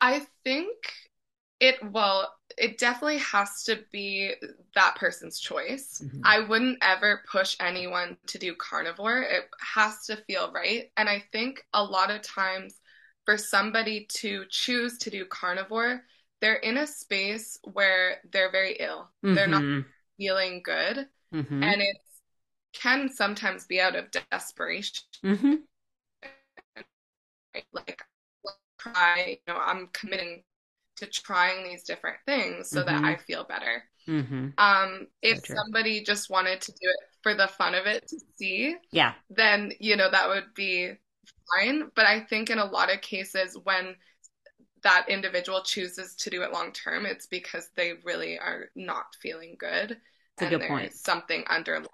I think it, well, it definitely has to be that person's choice. Mm-hmm. I wouldn't ever push anyone to do carnivore. It has to feel right. And I think a lot of times for somebody to choose to do carnivore, they're in a space where they're very ill. Mm-hmm. They're not mm-hmm. feeling good. Mm-hmm. And it can sometimes be out of desperation. Mm-hmm. Like, try, you know, I'm committing to trying these different things so mm-hmm. that I feel better. Mm-hmm. Um, if so somebody just wanted to do it for the fun of it to see, yeah, then you know that would be fine. But I think in a lot of cases when that individual chooses to do it long term, it's because they really are not feeling good. That's and there's point. something underlying.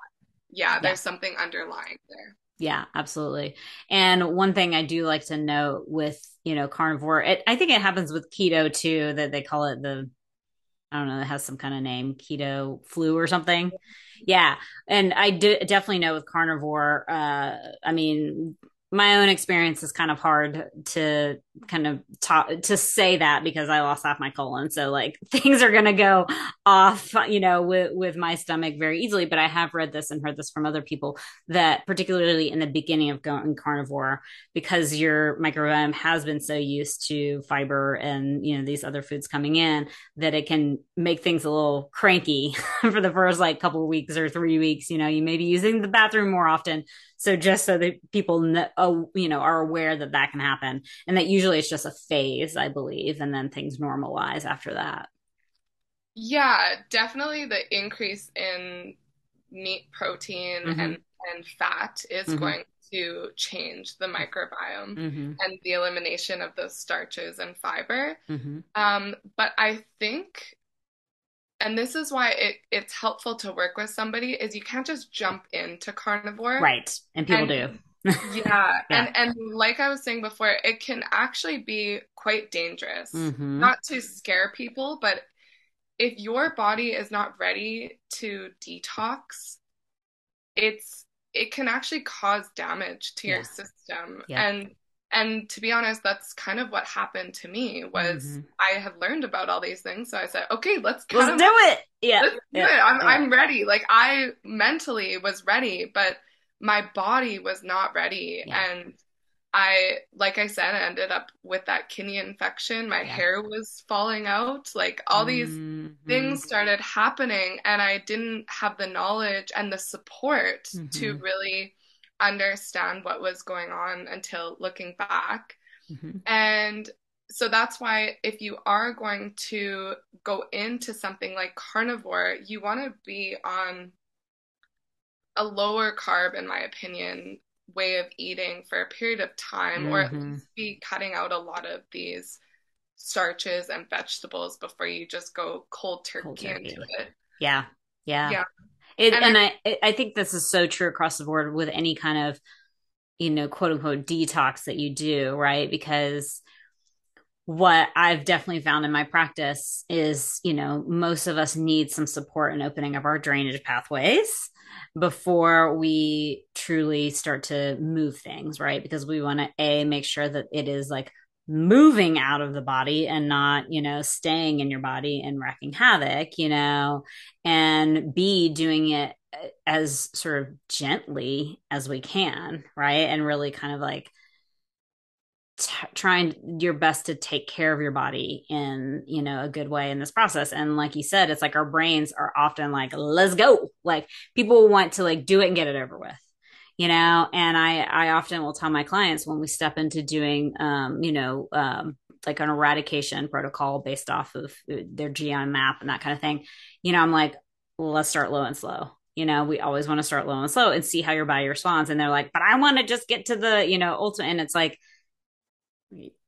Yeah, there's something underlying there. Yeah, absolutely. And one thing I do like to note with, you know, carnivore, it, I think it happens with keto too, that they call it the, I don't know, it has some kind of name, keto flu or something. Yeah. And I do definitely know with carnivore, uh, I mean, my own experience is kind of hard to kind of talk to say that because I lost half my colon. So like *laughs* things are going to go off, you know, with, with my stomach very easily. But I have read this and heard this from other people that particularly in the beginning of going carnivore, because your microbiome has been so used to fiber and, you know, these other foods coming in that it can make things a little cranky *laughs* for the first like couple weeks or three weeks. You know, you may be using the bathroom more often so just so that people know, uh, you know, are aware that that can happen and that usually it's just a phase, I believe, and then things normalize after that. Yeah, definitely the increase in meat protein mm-hmm. and, and fat is mm-hmm. going to change the microbiome mm-hmm. and the elimination of those starches and fiber. Mm-hmm. Um, but I think and this is why it, it's helpful to work with somebody is you can't just jump into carnivore right and people and, do *laughs* yeah. yeah. and and like i was saying before it can actually be quite dangerous mm-hmm. not to scare people but if your body is not ready to detox it's it can actually cause damage to yeah. your system yeah. and and to be honest that's kind of what happened to me was mm-hmm. i had learned about all these things so i said okay let's let's do it yeah let's yeah. do it I'm, yeah. I'm ready like i mentally was ready but my body was not ready yeah. and i like i said i ended up with that kidney infection my hair was falling out like all these mm-hmm. things started happening and i didn't have the knowledge and the support mm-hmm. to really understand what was going on until looking back. Mm-hmm. And so that's why if you are going to go into something like carnivore, you want to be on a lower carb, in my opinion, way of eating for a period of time, or at Mm-hmm. least be cutting out a lot of these starches and vegetables before you just go cold Cold turkey into it. Yeah. Yeah. Yeah. It, And I, I, I think this is so true across the board with any kind of, you know, quote unquote detox that you do, right? Because what I've definitely found in my practice is, you know, most of us need some support in opening up our drainage pathways before we truly start to move things, right? Because we want to a make sure that it is like moving out of the body and not, you know, staying in your body and wreaking havoc, you know, and b doing it uh, as sort of gently as we can, right? And really kind of like t- trying your best to take care of your body in you know a good way in this process. And like you said it's like our brains are often like let's go. Like people want to like do it and get it over with you know and i i often will tell my clients when we step into doing um you know um like an eradication protocol based off of uh, their GI map and that kind of thing you know i'm like well, let's start low and slow. You know we always want to start low and slow and see how your body responds and they're like but i want to just get to the you know ultimate and it's like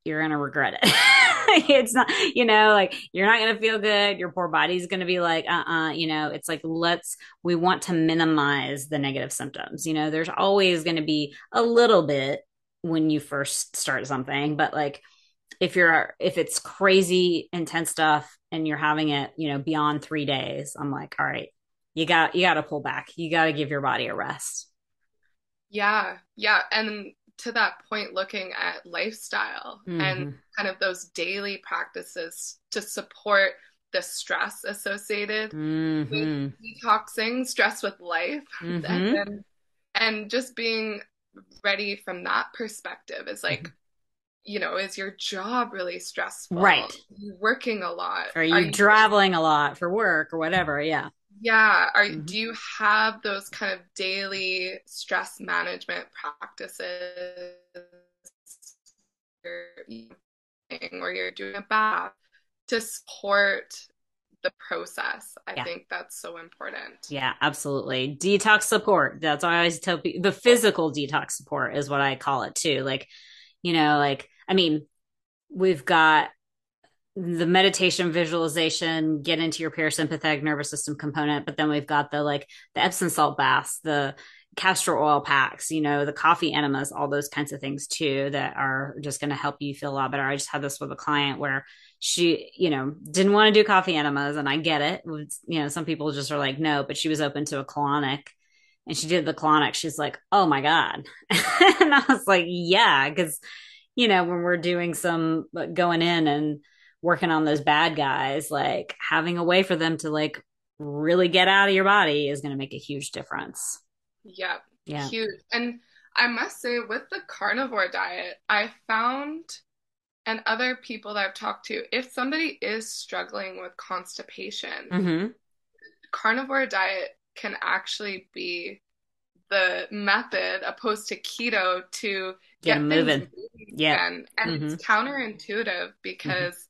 you're gonna regret it. *laughs* it's not, you know, like you're not gonna feel good. Your poor body's gonna be like, uh, uh you know, it's like let's we want to minimize the negative symptoms. You know, there's always gonna be a little bit when you first start something, but like if you're if it's crazy intense stuff and you're having it, you know, beyond three days, I'm like, all right, you got you got to pull back. You got to give your body a rest. yeah, yeah. And to that point, looking at lifestyle and Mm-hmm. kind of those daily practices to support the stress associated Mm-hmm. detoxing, stress with life, Mm-hmm. and and just being ready from that perspective is like, you know, is your job really stressful? Right. Are you working a lot? Are Are you you traveling a lot for work or whatever? Yeah. Yeah. Are Mhm. do you have those kind of daily stress management practices or you're doing a bath to support the process? I Yeah. think that's so important. Yeah, absolutely. Detox support. That's what I always tell people. The physical detox support is what I call it too. Like, you know, like, I mean, we've got the meditation visualization get into your parasympathetic nervous system component but then we've got the like the epsom salt baths the castor oil packs you know the coffee enemas all those kinds of things too that are just going to help you feel a lot better. I just had this with a client where she you know didn't want to do coffee enemas and i get it. You know some people just are like no but she was open to a colonic and she did the colonic. She's like oh my god. *laughs* And i was like yeah because you know when we're doing some going in and working on those bad guys, like having a way for them to like really get out of your body is going to make a huge difference. Yep. Yeah. Huge. And I must say, with the carnivore diet, I found, and other people that I've talked to, if somebody is struggling with constipation, Mm-hmm. carnivore diet can actually be the method opposed to keto to Get get moving. Yeah. again. And it's counterintuitive because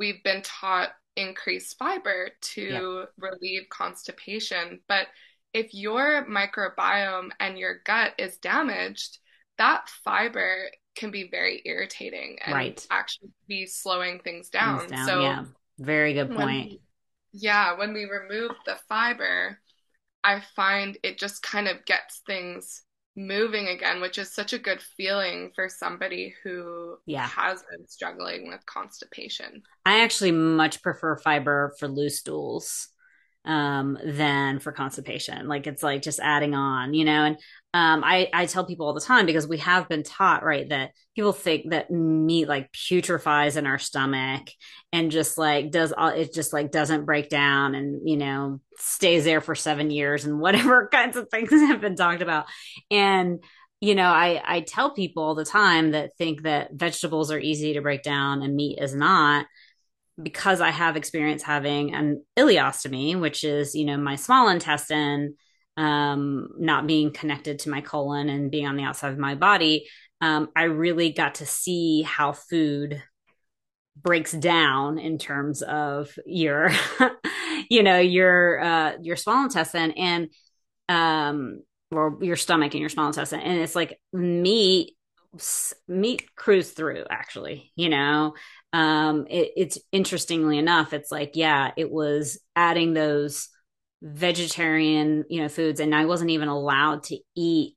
we've been taught increased fiber to relieve constipation. But if your microbiome and your gut is damaged, that fiber can be very irritating and Right. actually be slowing things Things down. down. So yeah. Very good point. we, yeah, when we remove the fiber, I find it just kind of gets things moving again, which is such a good feeling for somebody who Yeah. has been struggling with constipation. I actually much prefer fiber for loose stools um than for constipation like it's like just adding on you know and um i i tell people all the time because we have been taught right that people think that meat like putrefies in our stomach and just like does all it just like doesn't break down and you know stays there for 7 years and *laughs* whatever kinds of things have been talked about. And you know i i tell people all the time that think that vegetables are easy to break down and meat is not because I have experience having an ileostomy, which is, you know, my small intestine um, not being connected to my colon and being on the outside of my body, um, I really got to see how food breaks down in terms of your *laughs* you know your uh your small intestine and um or your stomach and your small intestine. And it's like meat meat cruise through actually you know? Um it, it's interestingly enough it's like yeah it was adding those vegetarian you know foods and i wasn't even allowed to eat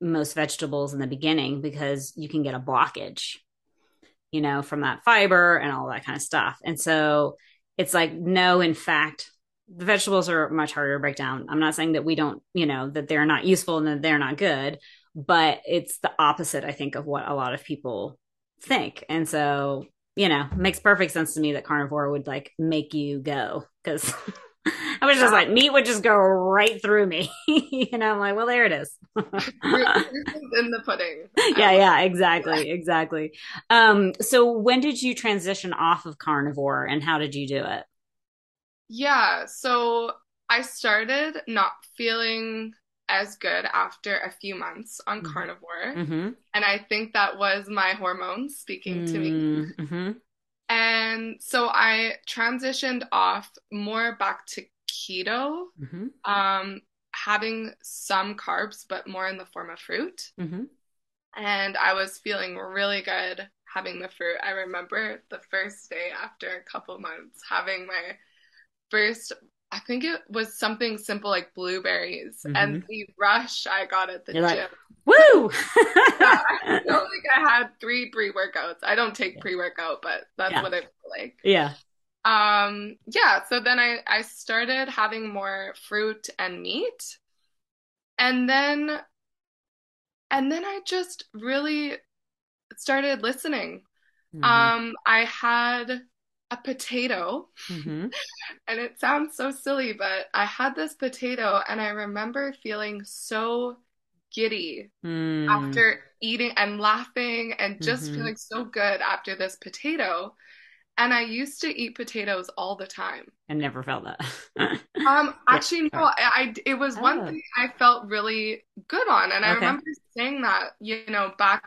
most vegetables in the beginning because you can get a blockage you know, from that fiber and all that kind of stuff. And so it's like, no, in fact, the vegetables are much harder to break down. I'm not saying that we don't, you know, that they're not useful and that they're not good, but it's the opposite, I think, of what a lot of people think. And so, you know, makes perfect sense to me that carnivore would like make you go because *laughs* I was just like, meat would just go right through me. *laughs* you know, I'm like, well, there it is. *laughs* in the pudding. Yeah, yeah, exactly, exactly. Um, so when did you transition off of carnivore and how did you do it? Yeah, so I started not feeling as good after a few months on mm-hmm. carnivore. Mm-hmm. And I think that was my hormones speaking to me. And so I transitioned off more back to keto, mm-hmm. um, having some carbs, but more in the form of fruit. Mm-hmm. And I was feeling really good having the fruit. I remember the first day after a couple months having my first I think it was something simple like blueberries mm-hmm. and the rush I got at the You're gym. Like, Woo! yeah, *laughs* I feel like I had three pre-workouts. I don't take yeah. pre-workout, but that's yeah. what I feel like. Yeah. Um, yeah, so then I, I started having more fruit and meat. And then and then I just really started listening. Mm-hmm. Um, I had a potato. Mm-hmm. *laughs* and it sounds so silly, but I had this potato and I remember feeling so giddy mm. after eating and laughing and just mm-hmm. feeling so good after this potato. And I used to eat potatoes all the time. I never felt that. *laughs* um, actually, no. I, I it was oh. one thing I felt really good on, and I remember saying that you know back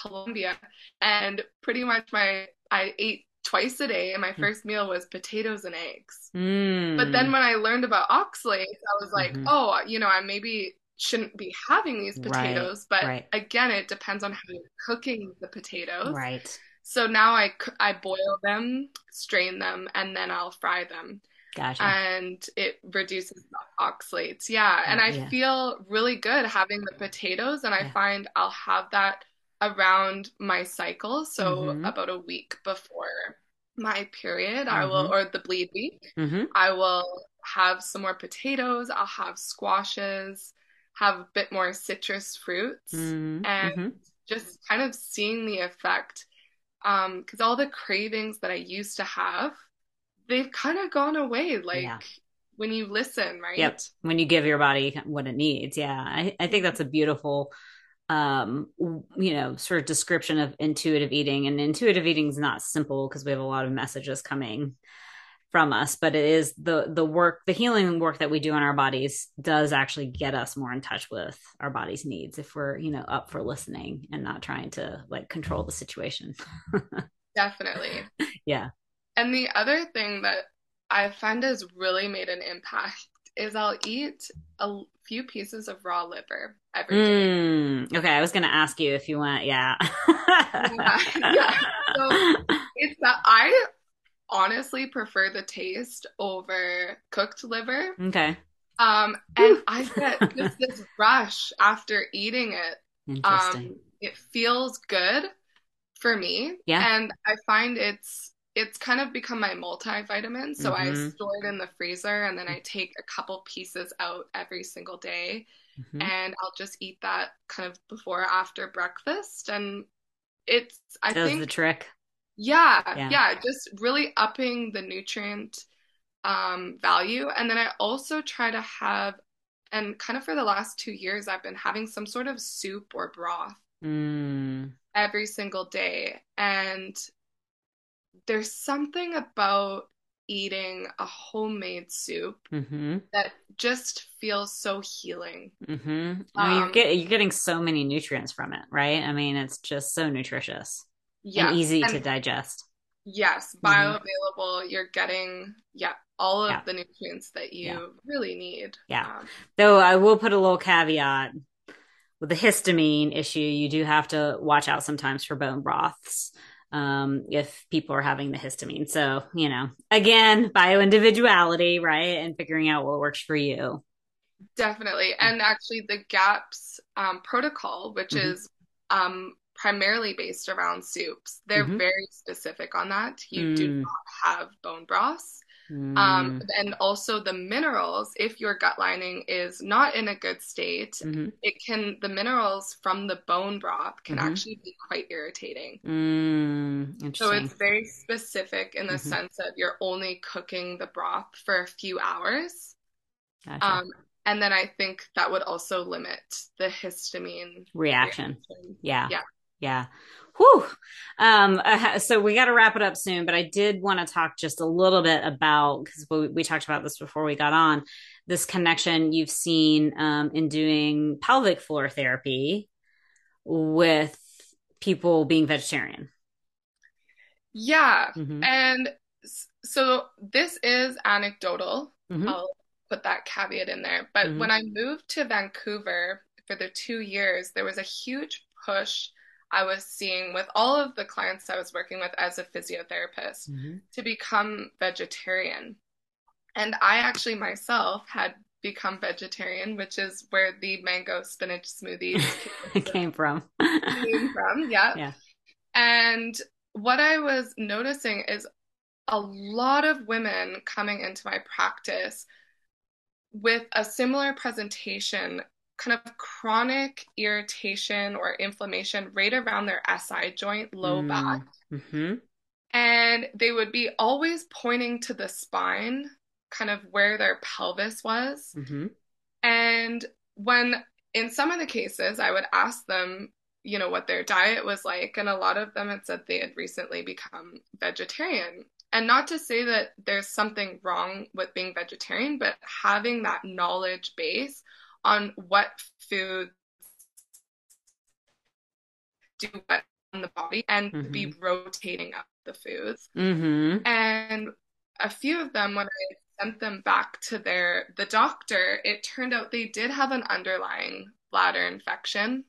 Colombia, and pretty much my I ate twice a day, and my hmm. first meal was potatoes and eggs. Mm. But then when I learned about oxalates, I was like, mm-hmm. oh, you know, I maybe shouldn't be having these potatoes. Right. But right. again, it depends on how you're cooking the potatoes. Right. So now I I boil them, strain them, and then I'll fry them. Gotcha. And it reduces the oxalates. Yeah. and I yeah. feel really good having the potatoes. And I yeah. find I'll have that around my cycle. So mm-hmm. about a week before my period, mm-hmm. I will, mm-hmm. or the bleed week, mm-hmm. I will have some more potatoes. I'll have squashes, have a bit more citrus fruits, mm-hmm. and mm-hmm. just kind of seeing the effect. Because um, all the cravings that I used to have, they've kind of gone away. Like, yeah when you listen, right? Yep. When you give your body what it needs. Yeah. I, I think that's a beautiful um you know sort of description of intuitive eating and intuitive eating is not simple because we have a lot of messages coming from us but it is the the work the healing work that we do on our bodies does actually get us more in touch with our body's needs if we're you know up for listening and not trying to like control the situation. *laughs* Definitely. Yeah. And the other thing that i find has really made an impact is I'll eat a few pieces of raw liver every day. Mm, okay, I was gonna ask you if you want, yeah. yeah, yeah. So *laughs* it's that I honestly prefer the taste over cooked liver. Okay. Um, and I get *laughs* just this rush after eating it. Interesting. Um, it feels good for me. Yeah. And I find it's it's kind of become my multivitamin. So mm-hmm. I store it in the freezer and then I take a couple pieces out every single day. Mm-hmm. And I'll just eat that kind of before or after breakfast. And it's, I Does think. the trick. Yeah, yeah. Yeah. Just really upping the nutrient um, value. And then I also try to have, and kind of for the last two years, I've been having some sort of soup or broth. Mm. Every single day. And there's something about eating a homemade soup Mm-hmm. that just feels so healing. Mm-hmm. I mean, you're Um, get, you're getting so many nutrients from it, right? I mean, it's just so nutritious and yes, easy to digest. yes, Mm-hmm. bioavailable. You're getting yeah all Yeah. of the nutrients that Yeah. you really need. Yeah. Um, Though I will put a little caveat with the histamine issue, you do have to watch out sometimes for bone broths um, if people are having the histamine. So, you know, again, bio individuality, right? And figuring out what works for you. Definitely. And actually, the GAPS um, protocol, which hmm is um, primarily based around soups, they're hmm very specific on that. You do Mm, not have bone broths. Um, mm, and also the minerals, if your gut lining is not in a good state, hmm it can, the minerals from the bone broth can hmm actually be quite irritating. mm, So it's very specific in the hmm sense that you're only cooking the broth for a few hours. Gotcha. Um, and then I think that would also limit the histamine Reaction. reaction. Yeah. Yeah. Yeah. Whew. Um, uh, so we got to wrap it up soon, but I did want to talk just a little bit about because we, we talked about this before we got on this connection you've seen um, in doing pelvic floor therapy with people being vegetarian. Yeah. hmm And so this is anecdotal. hmm I'll put that caveat in there. But hmm when I moved to Vancouver for the two years, there was a huge push I was seeing with all of the clients I was working with as a physiotherapist hmm to become vegetarian. And I actually myself had become vegetarian, which is where the mango spinach smoothies *laughs* it came from. came from. Yeah. *laughs* yeah. And what I was noticing is a lot of women coming into my practice with a similar presentation, kind of chronic irritation or inflammation right around their SI joint, low back. Mm. hmm And they would be always pointing to the spine, kind of where their pelvis was. hmm And when, in some of the cases, I would ask them, you know, what their diet was like, and a lot of them had said they had recently become vegetarian. And not to say that there's something wrong with being vegetarian, but having that knowledge base on what foods do what on the body and be hmm rotating up the foods. hmm And a few of them, when I sent them back to their the doctor, it turned out they did have an underlying bladder infection.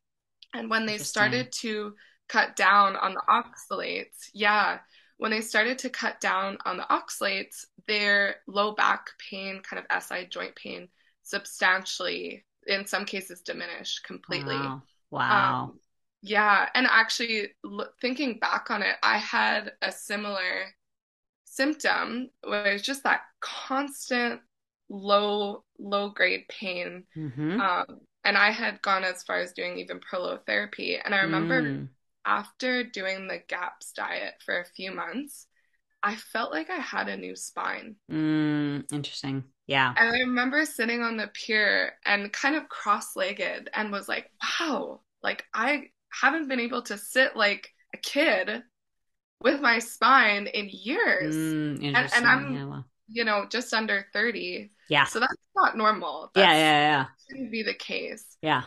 And when they started to cut down on the oxalates, yeah, when they started to cut down on the oxalates, their low back pain, kind of SI joint pain, substantially, in some cases, diminished completely. Wow. Um, yeah, and actually, l- thinking back on it, I had a similar symptom where it's just that constant low, low grade pain. hmm Um, and I had gone as far as doing even prolotherapy. And I remember Mm. after doing the GAPS diet for a few months, I felt like I had a new spine. Mm. Interesting. Yeah. And I remember sitting on the pier and kind of cross-legged and was like, wow, like I haven't been able to sit like a kid with my spine in years. Mm. And and I'm, Yeah. Well. you know, just under 30. Yeah. So that's not normal. Yeah. That's Yeah. Yeah. shouldn't be the case. Yeah.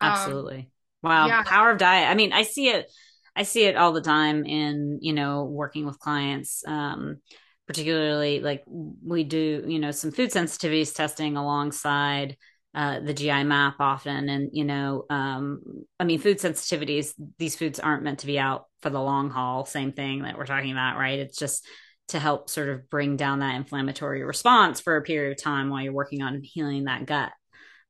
Um, Absolutely. Wow. yeah, Power of diet. I mean, I see it, I see it all the time in, you know, working with clients. Um, particularly like we do, you know, some food sensitivities testing alongside uh, the GI map often. And, you know, um, I mean, food sensitivities, these foods aren't meant to be out for the long haul. Same thing that we're talking about, right? It's just to help sort of bring down that inflammatory response for a period of time while you're working on healing that gut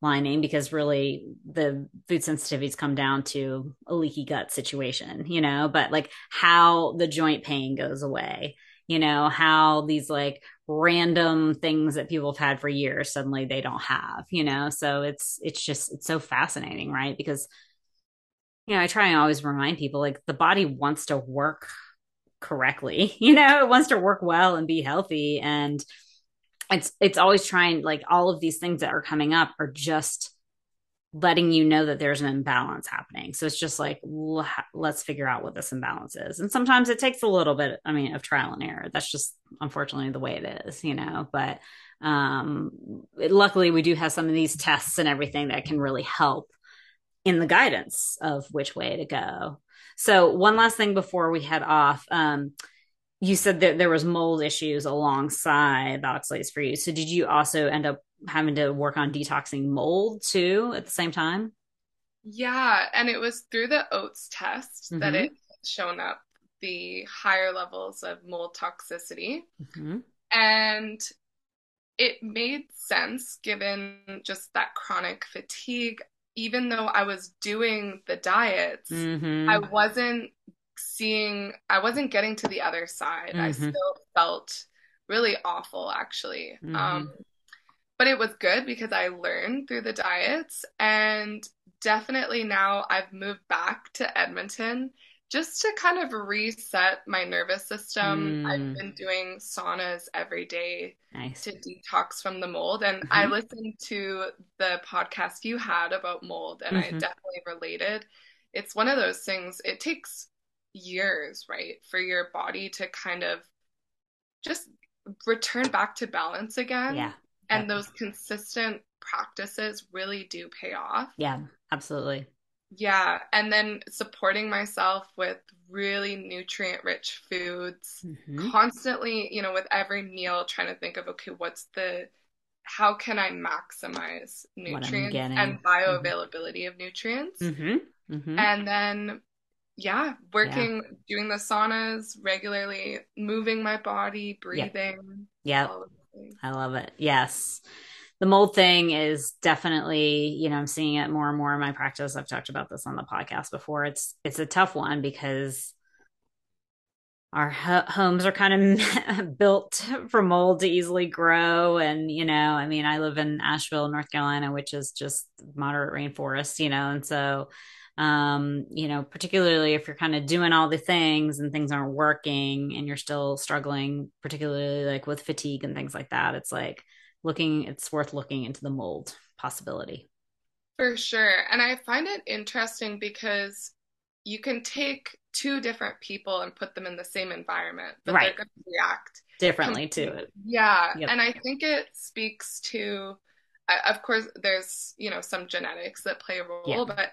lining because really the food sensitivities come down to a leaky gut situation, you know, but like how the joint pain goes away, you know, how these like random things that people have had for years suddenly they don't have, you know. So it's it's just it's so fascinating, right? Because you know, I try and always remind people like the body wants to work correctly, *laughs* you know, it wants to work well and be healthy and it's it's always trying like all of these things that are coming up are just letting you know that there's an imbalance happening. So it's just like, let's figure out what this imbalance is. And sometimes it takes a little bit, I mean, of trial and error. That's just unfortunately the way it is, you know, but um, it, luckily we do have some of these tests and everything that can really help in the guidance of which way to go. So one last thing before we head off, um, you said that there was mold issues alongside the oxalates for you. So did you also end up having to work on detoxing mold too at the same time? Yeah, and it was through the OATs test mm-hmm. that it shown up the higher levels of mold toxicity. Mm-hmm. And it made sense given just that chronic fatigue. Even though I was doing the diets, mm-hmm. I wasn't seeing, I wasn't getting to the other side. I mm-hmm. still felt really awful, actually. Mm-hmm. Um, but it was good because I learned through the diets. And definitely now I've moved back to Edmonton just to kind of reset my nervous system. Mm. I've been doing saunas every day nice. to detox from the mold. And mm-hmm. I listened to the podcast you had about mold and mm-hmm. I definitely related. It's one of those things, it takes years, right, for your body to kind of just return back to balance again. Yeah and those consistent practices really do pay off. Yeah, absolutely. Yeah, and then supporting myself with really nutrient rich foods, mm-hmm. constantly, you know, with every meal trying to think of okay, what's the how can I maximize nutrients and mm-hmm. bioavailability mm-hmm. of nutrients? Mm-hmm. mm-hmm. And then yeah, working, yeah. doing the saunas regularly, moving my body, breathing. Yeah. I love it. Yes. The mold thing is definitely, you know, I'm seeing it more and more in my practice. I've talked about this on the podcast before. It's it's a tough one because our ho- homes are kind of *laughs* built for mold to easily grow and you know i mean i live in asheville north carolina which is just moderate rainforest you know and so um, you know, particularly if you're kind of doing all the things and things aren't working and you're still struggling, particularly like with fatigue and things like that, it's like looking, it's worth looking into the mold possibility. For sure. And I find it interesting because you can take two different people and put them in the same environment, but right. they're going to react differently to it. Yeah. Yep. And I think it speaks to, of course, there's, you know, some genetics that play a role, but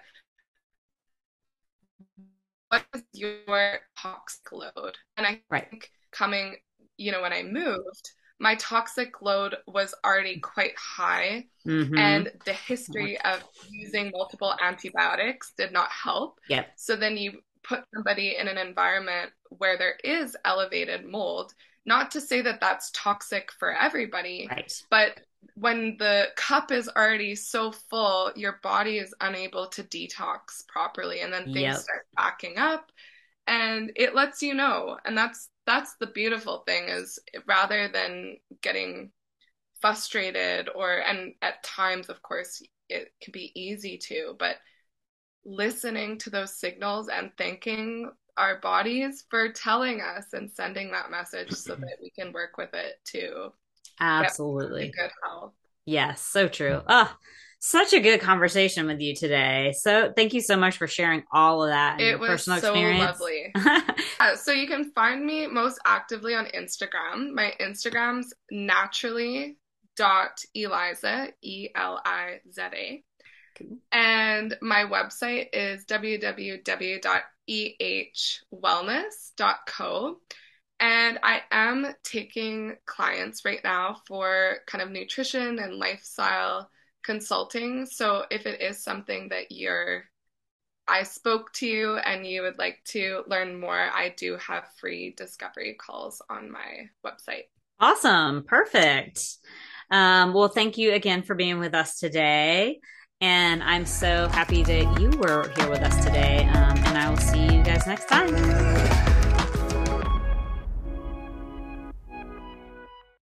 what is your toxic load? And I right. think coming, you know, when I moved, my toxic load was already quite high, mm-hmm. and the history of using multiple antibiotics did not help. Yep. So then you put somebody in an environment where there is elevated mold. Not to say that that's toxic for everybody, right. but when the cup is already so full, your body is unable to detox properly, and then things yep. start backing up, and it lets you know. And that's that's the beautiful thing is rather than getting frustrated or and at times, of course, it can be easy to, but listening to those signals and thanking our bodies for telling us and sending that message so *laughs* that we can work with it too. Absolutely. Good health. Yes, so true. Ah, oh, such a good conversation with you today. So thank you so much for sharing all of that. It was so experience. lovely. *laughs* uh, so you can find me most actively on Instagram. My Instagram's naturally dot Eliza E L I Z A. And my website is www.ehwellness.co. And I am taking clients right now for kind of nutrition and lifestyle consulting. So if it is something that you're I spoke to you and you would like to learn more, I do have free discovery calls on my website. Awesome. Perfect. Um, well, thank you again for being with us today. And I'm so happy that you were here with us today. Um, and I will see you guys next time.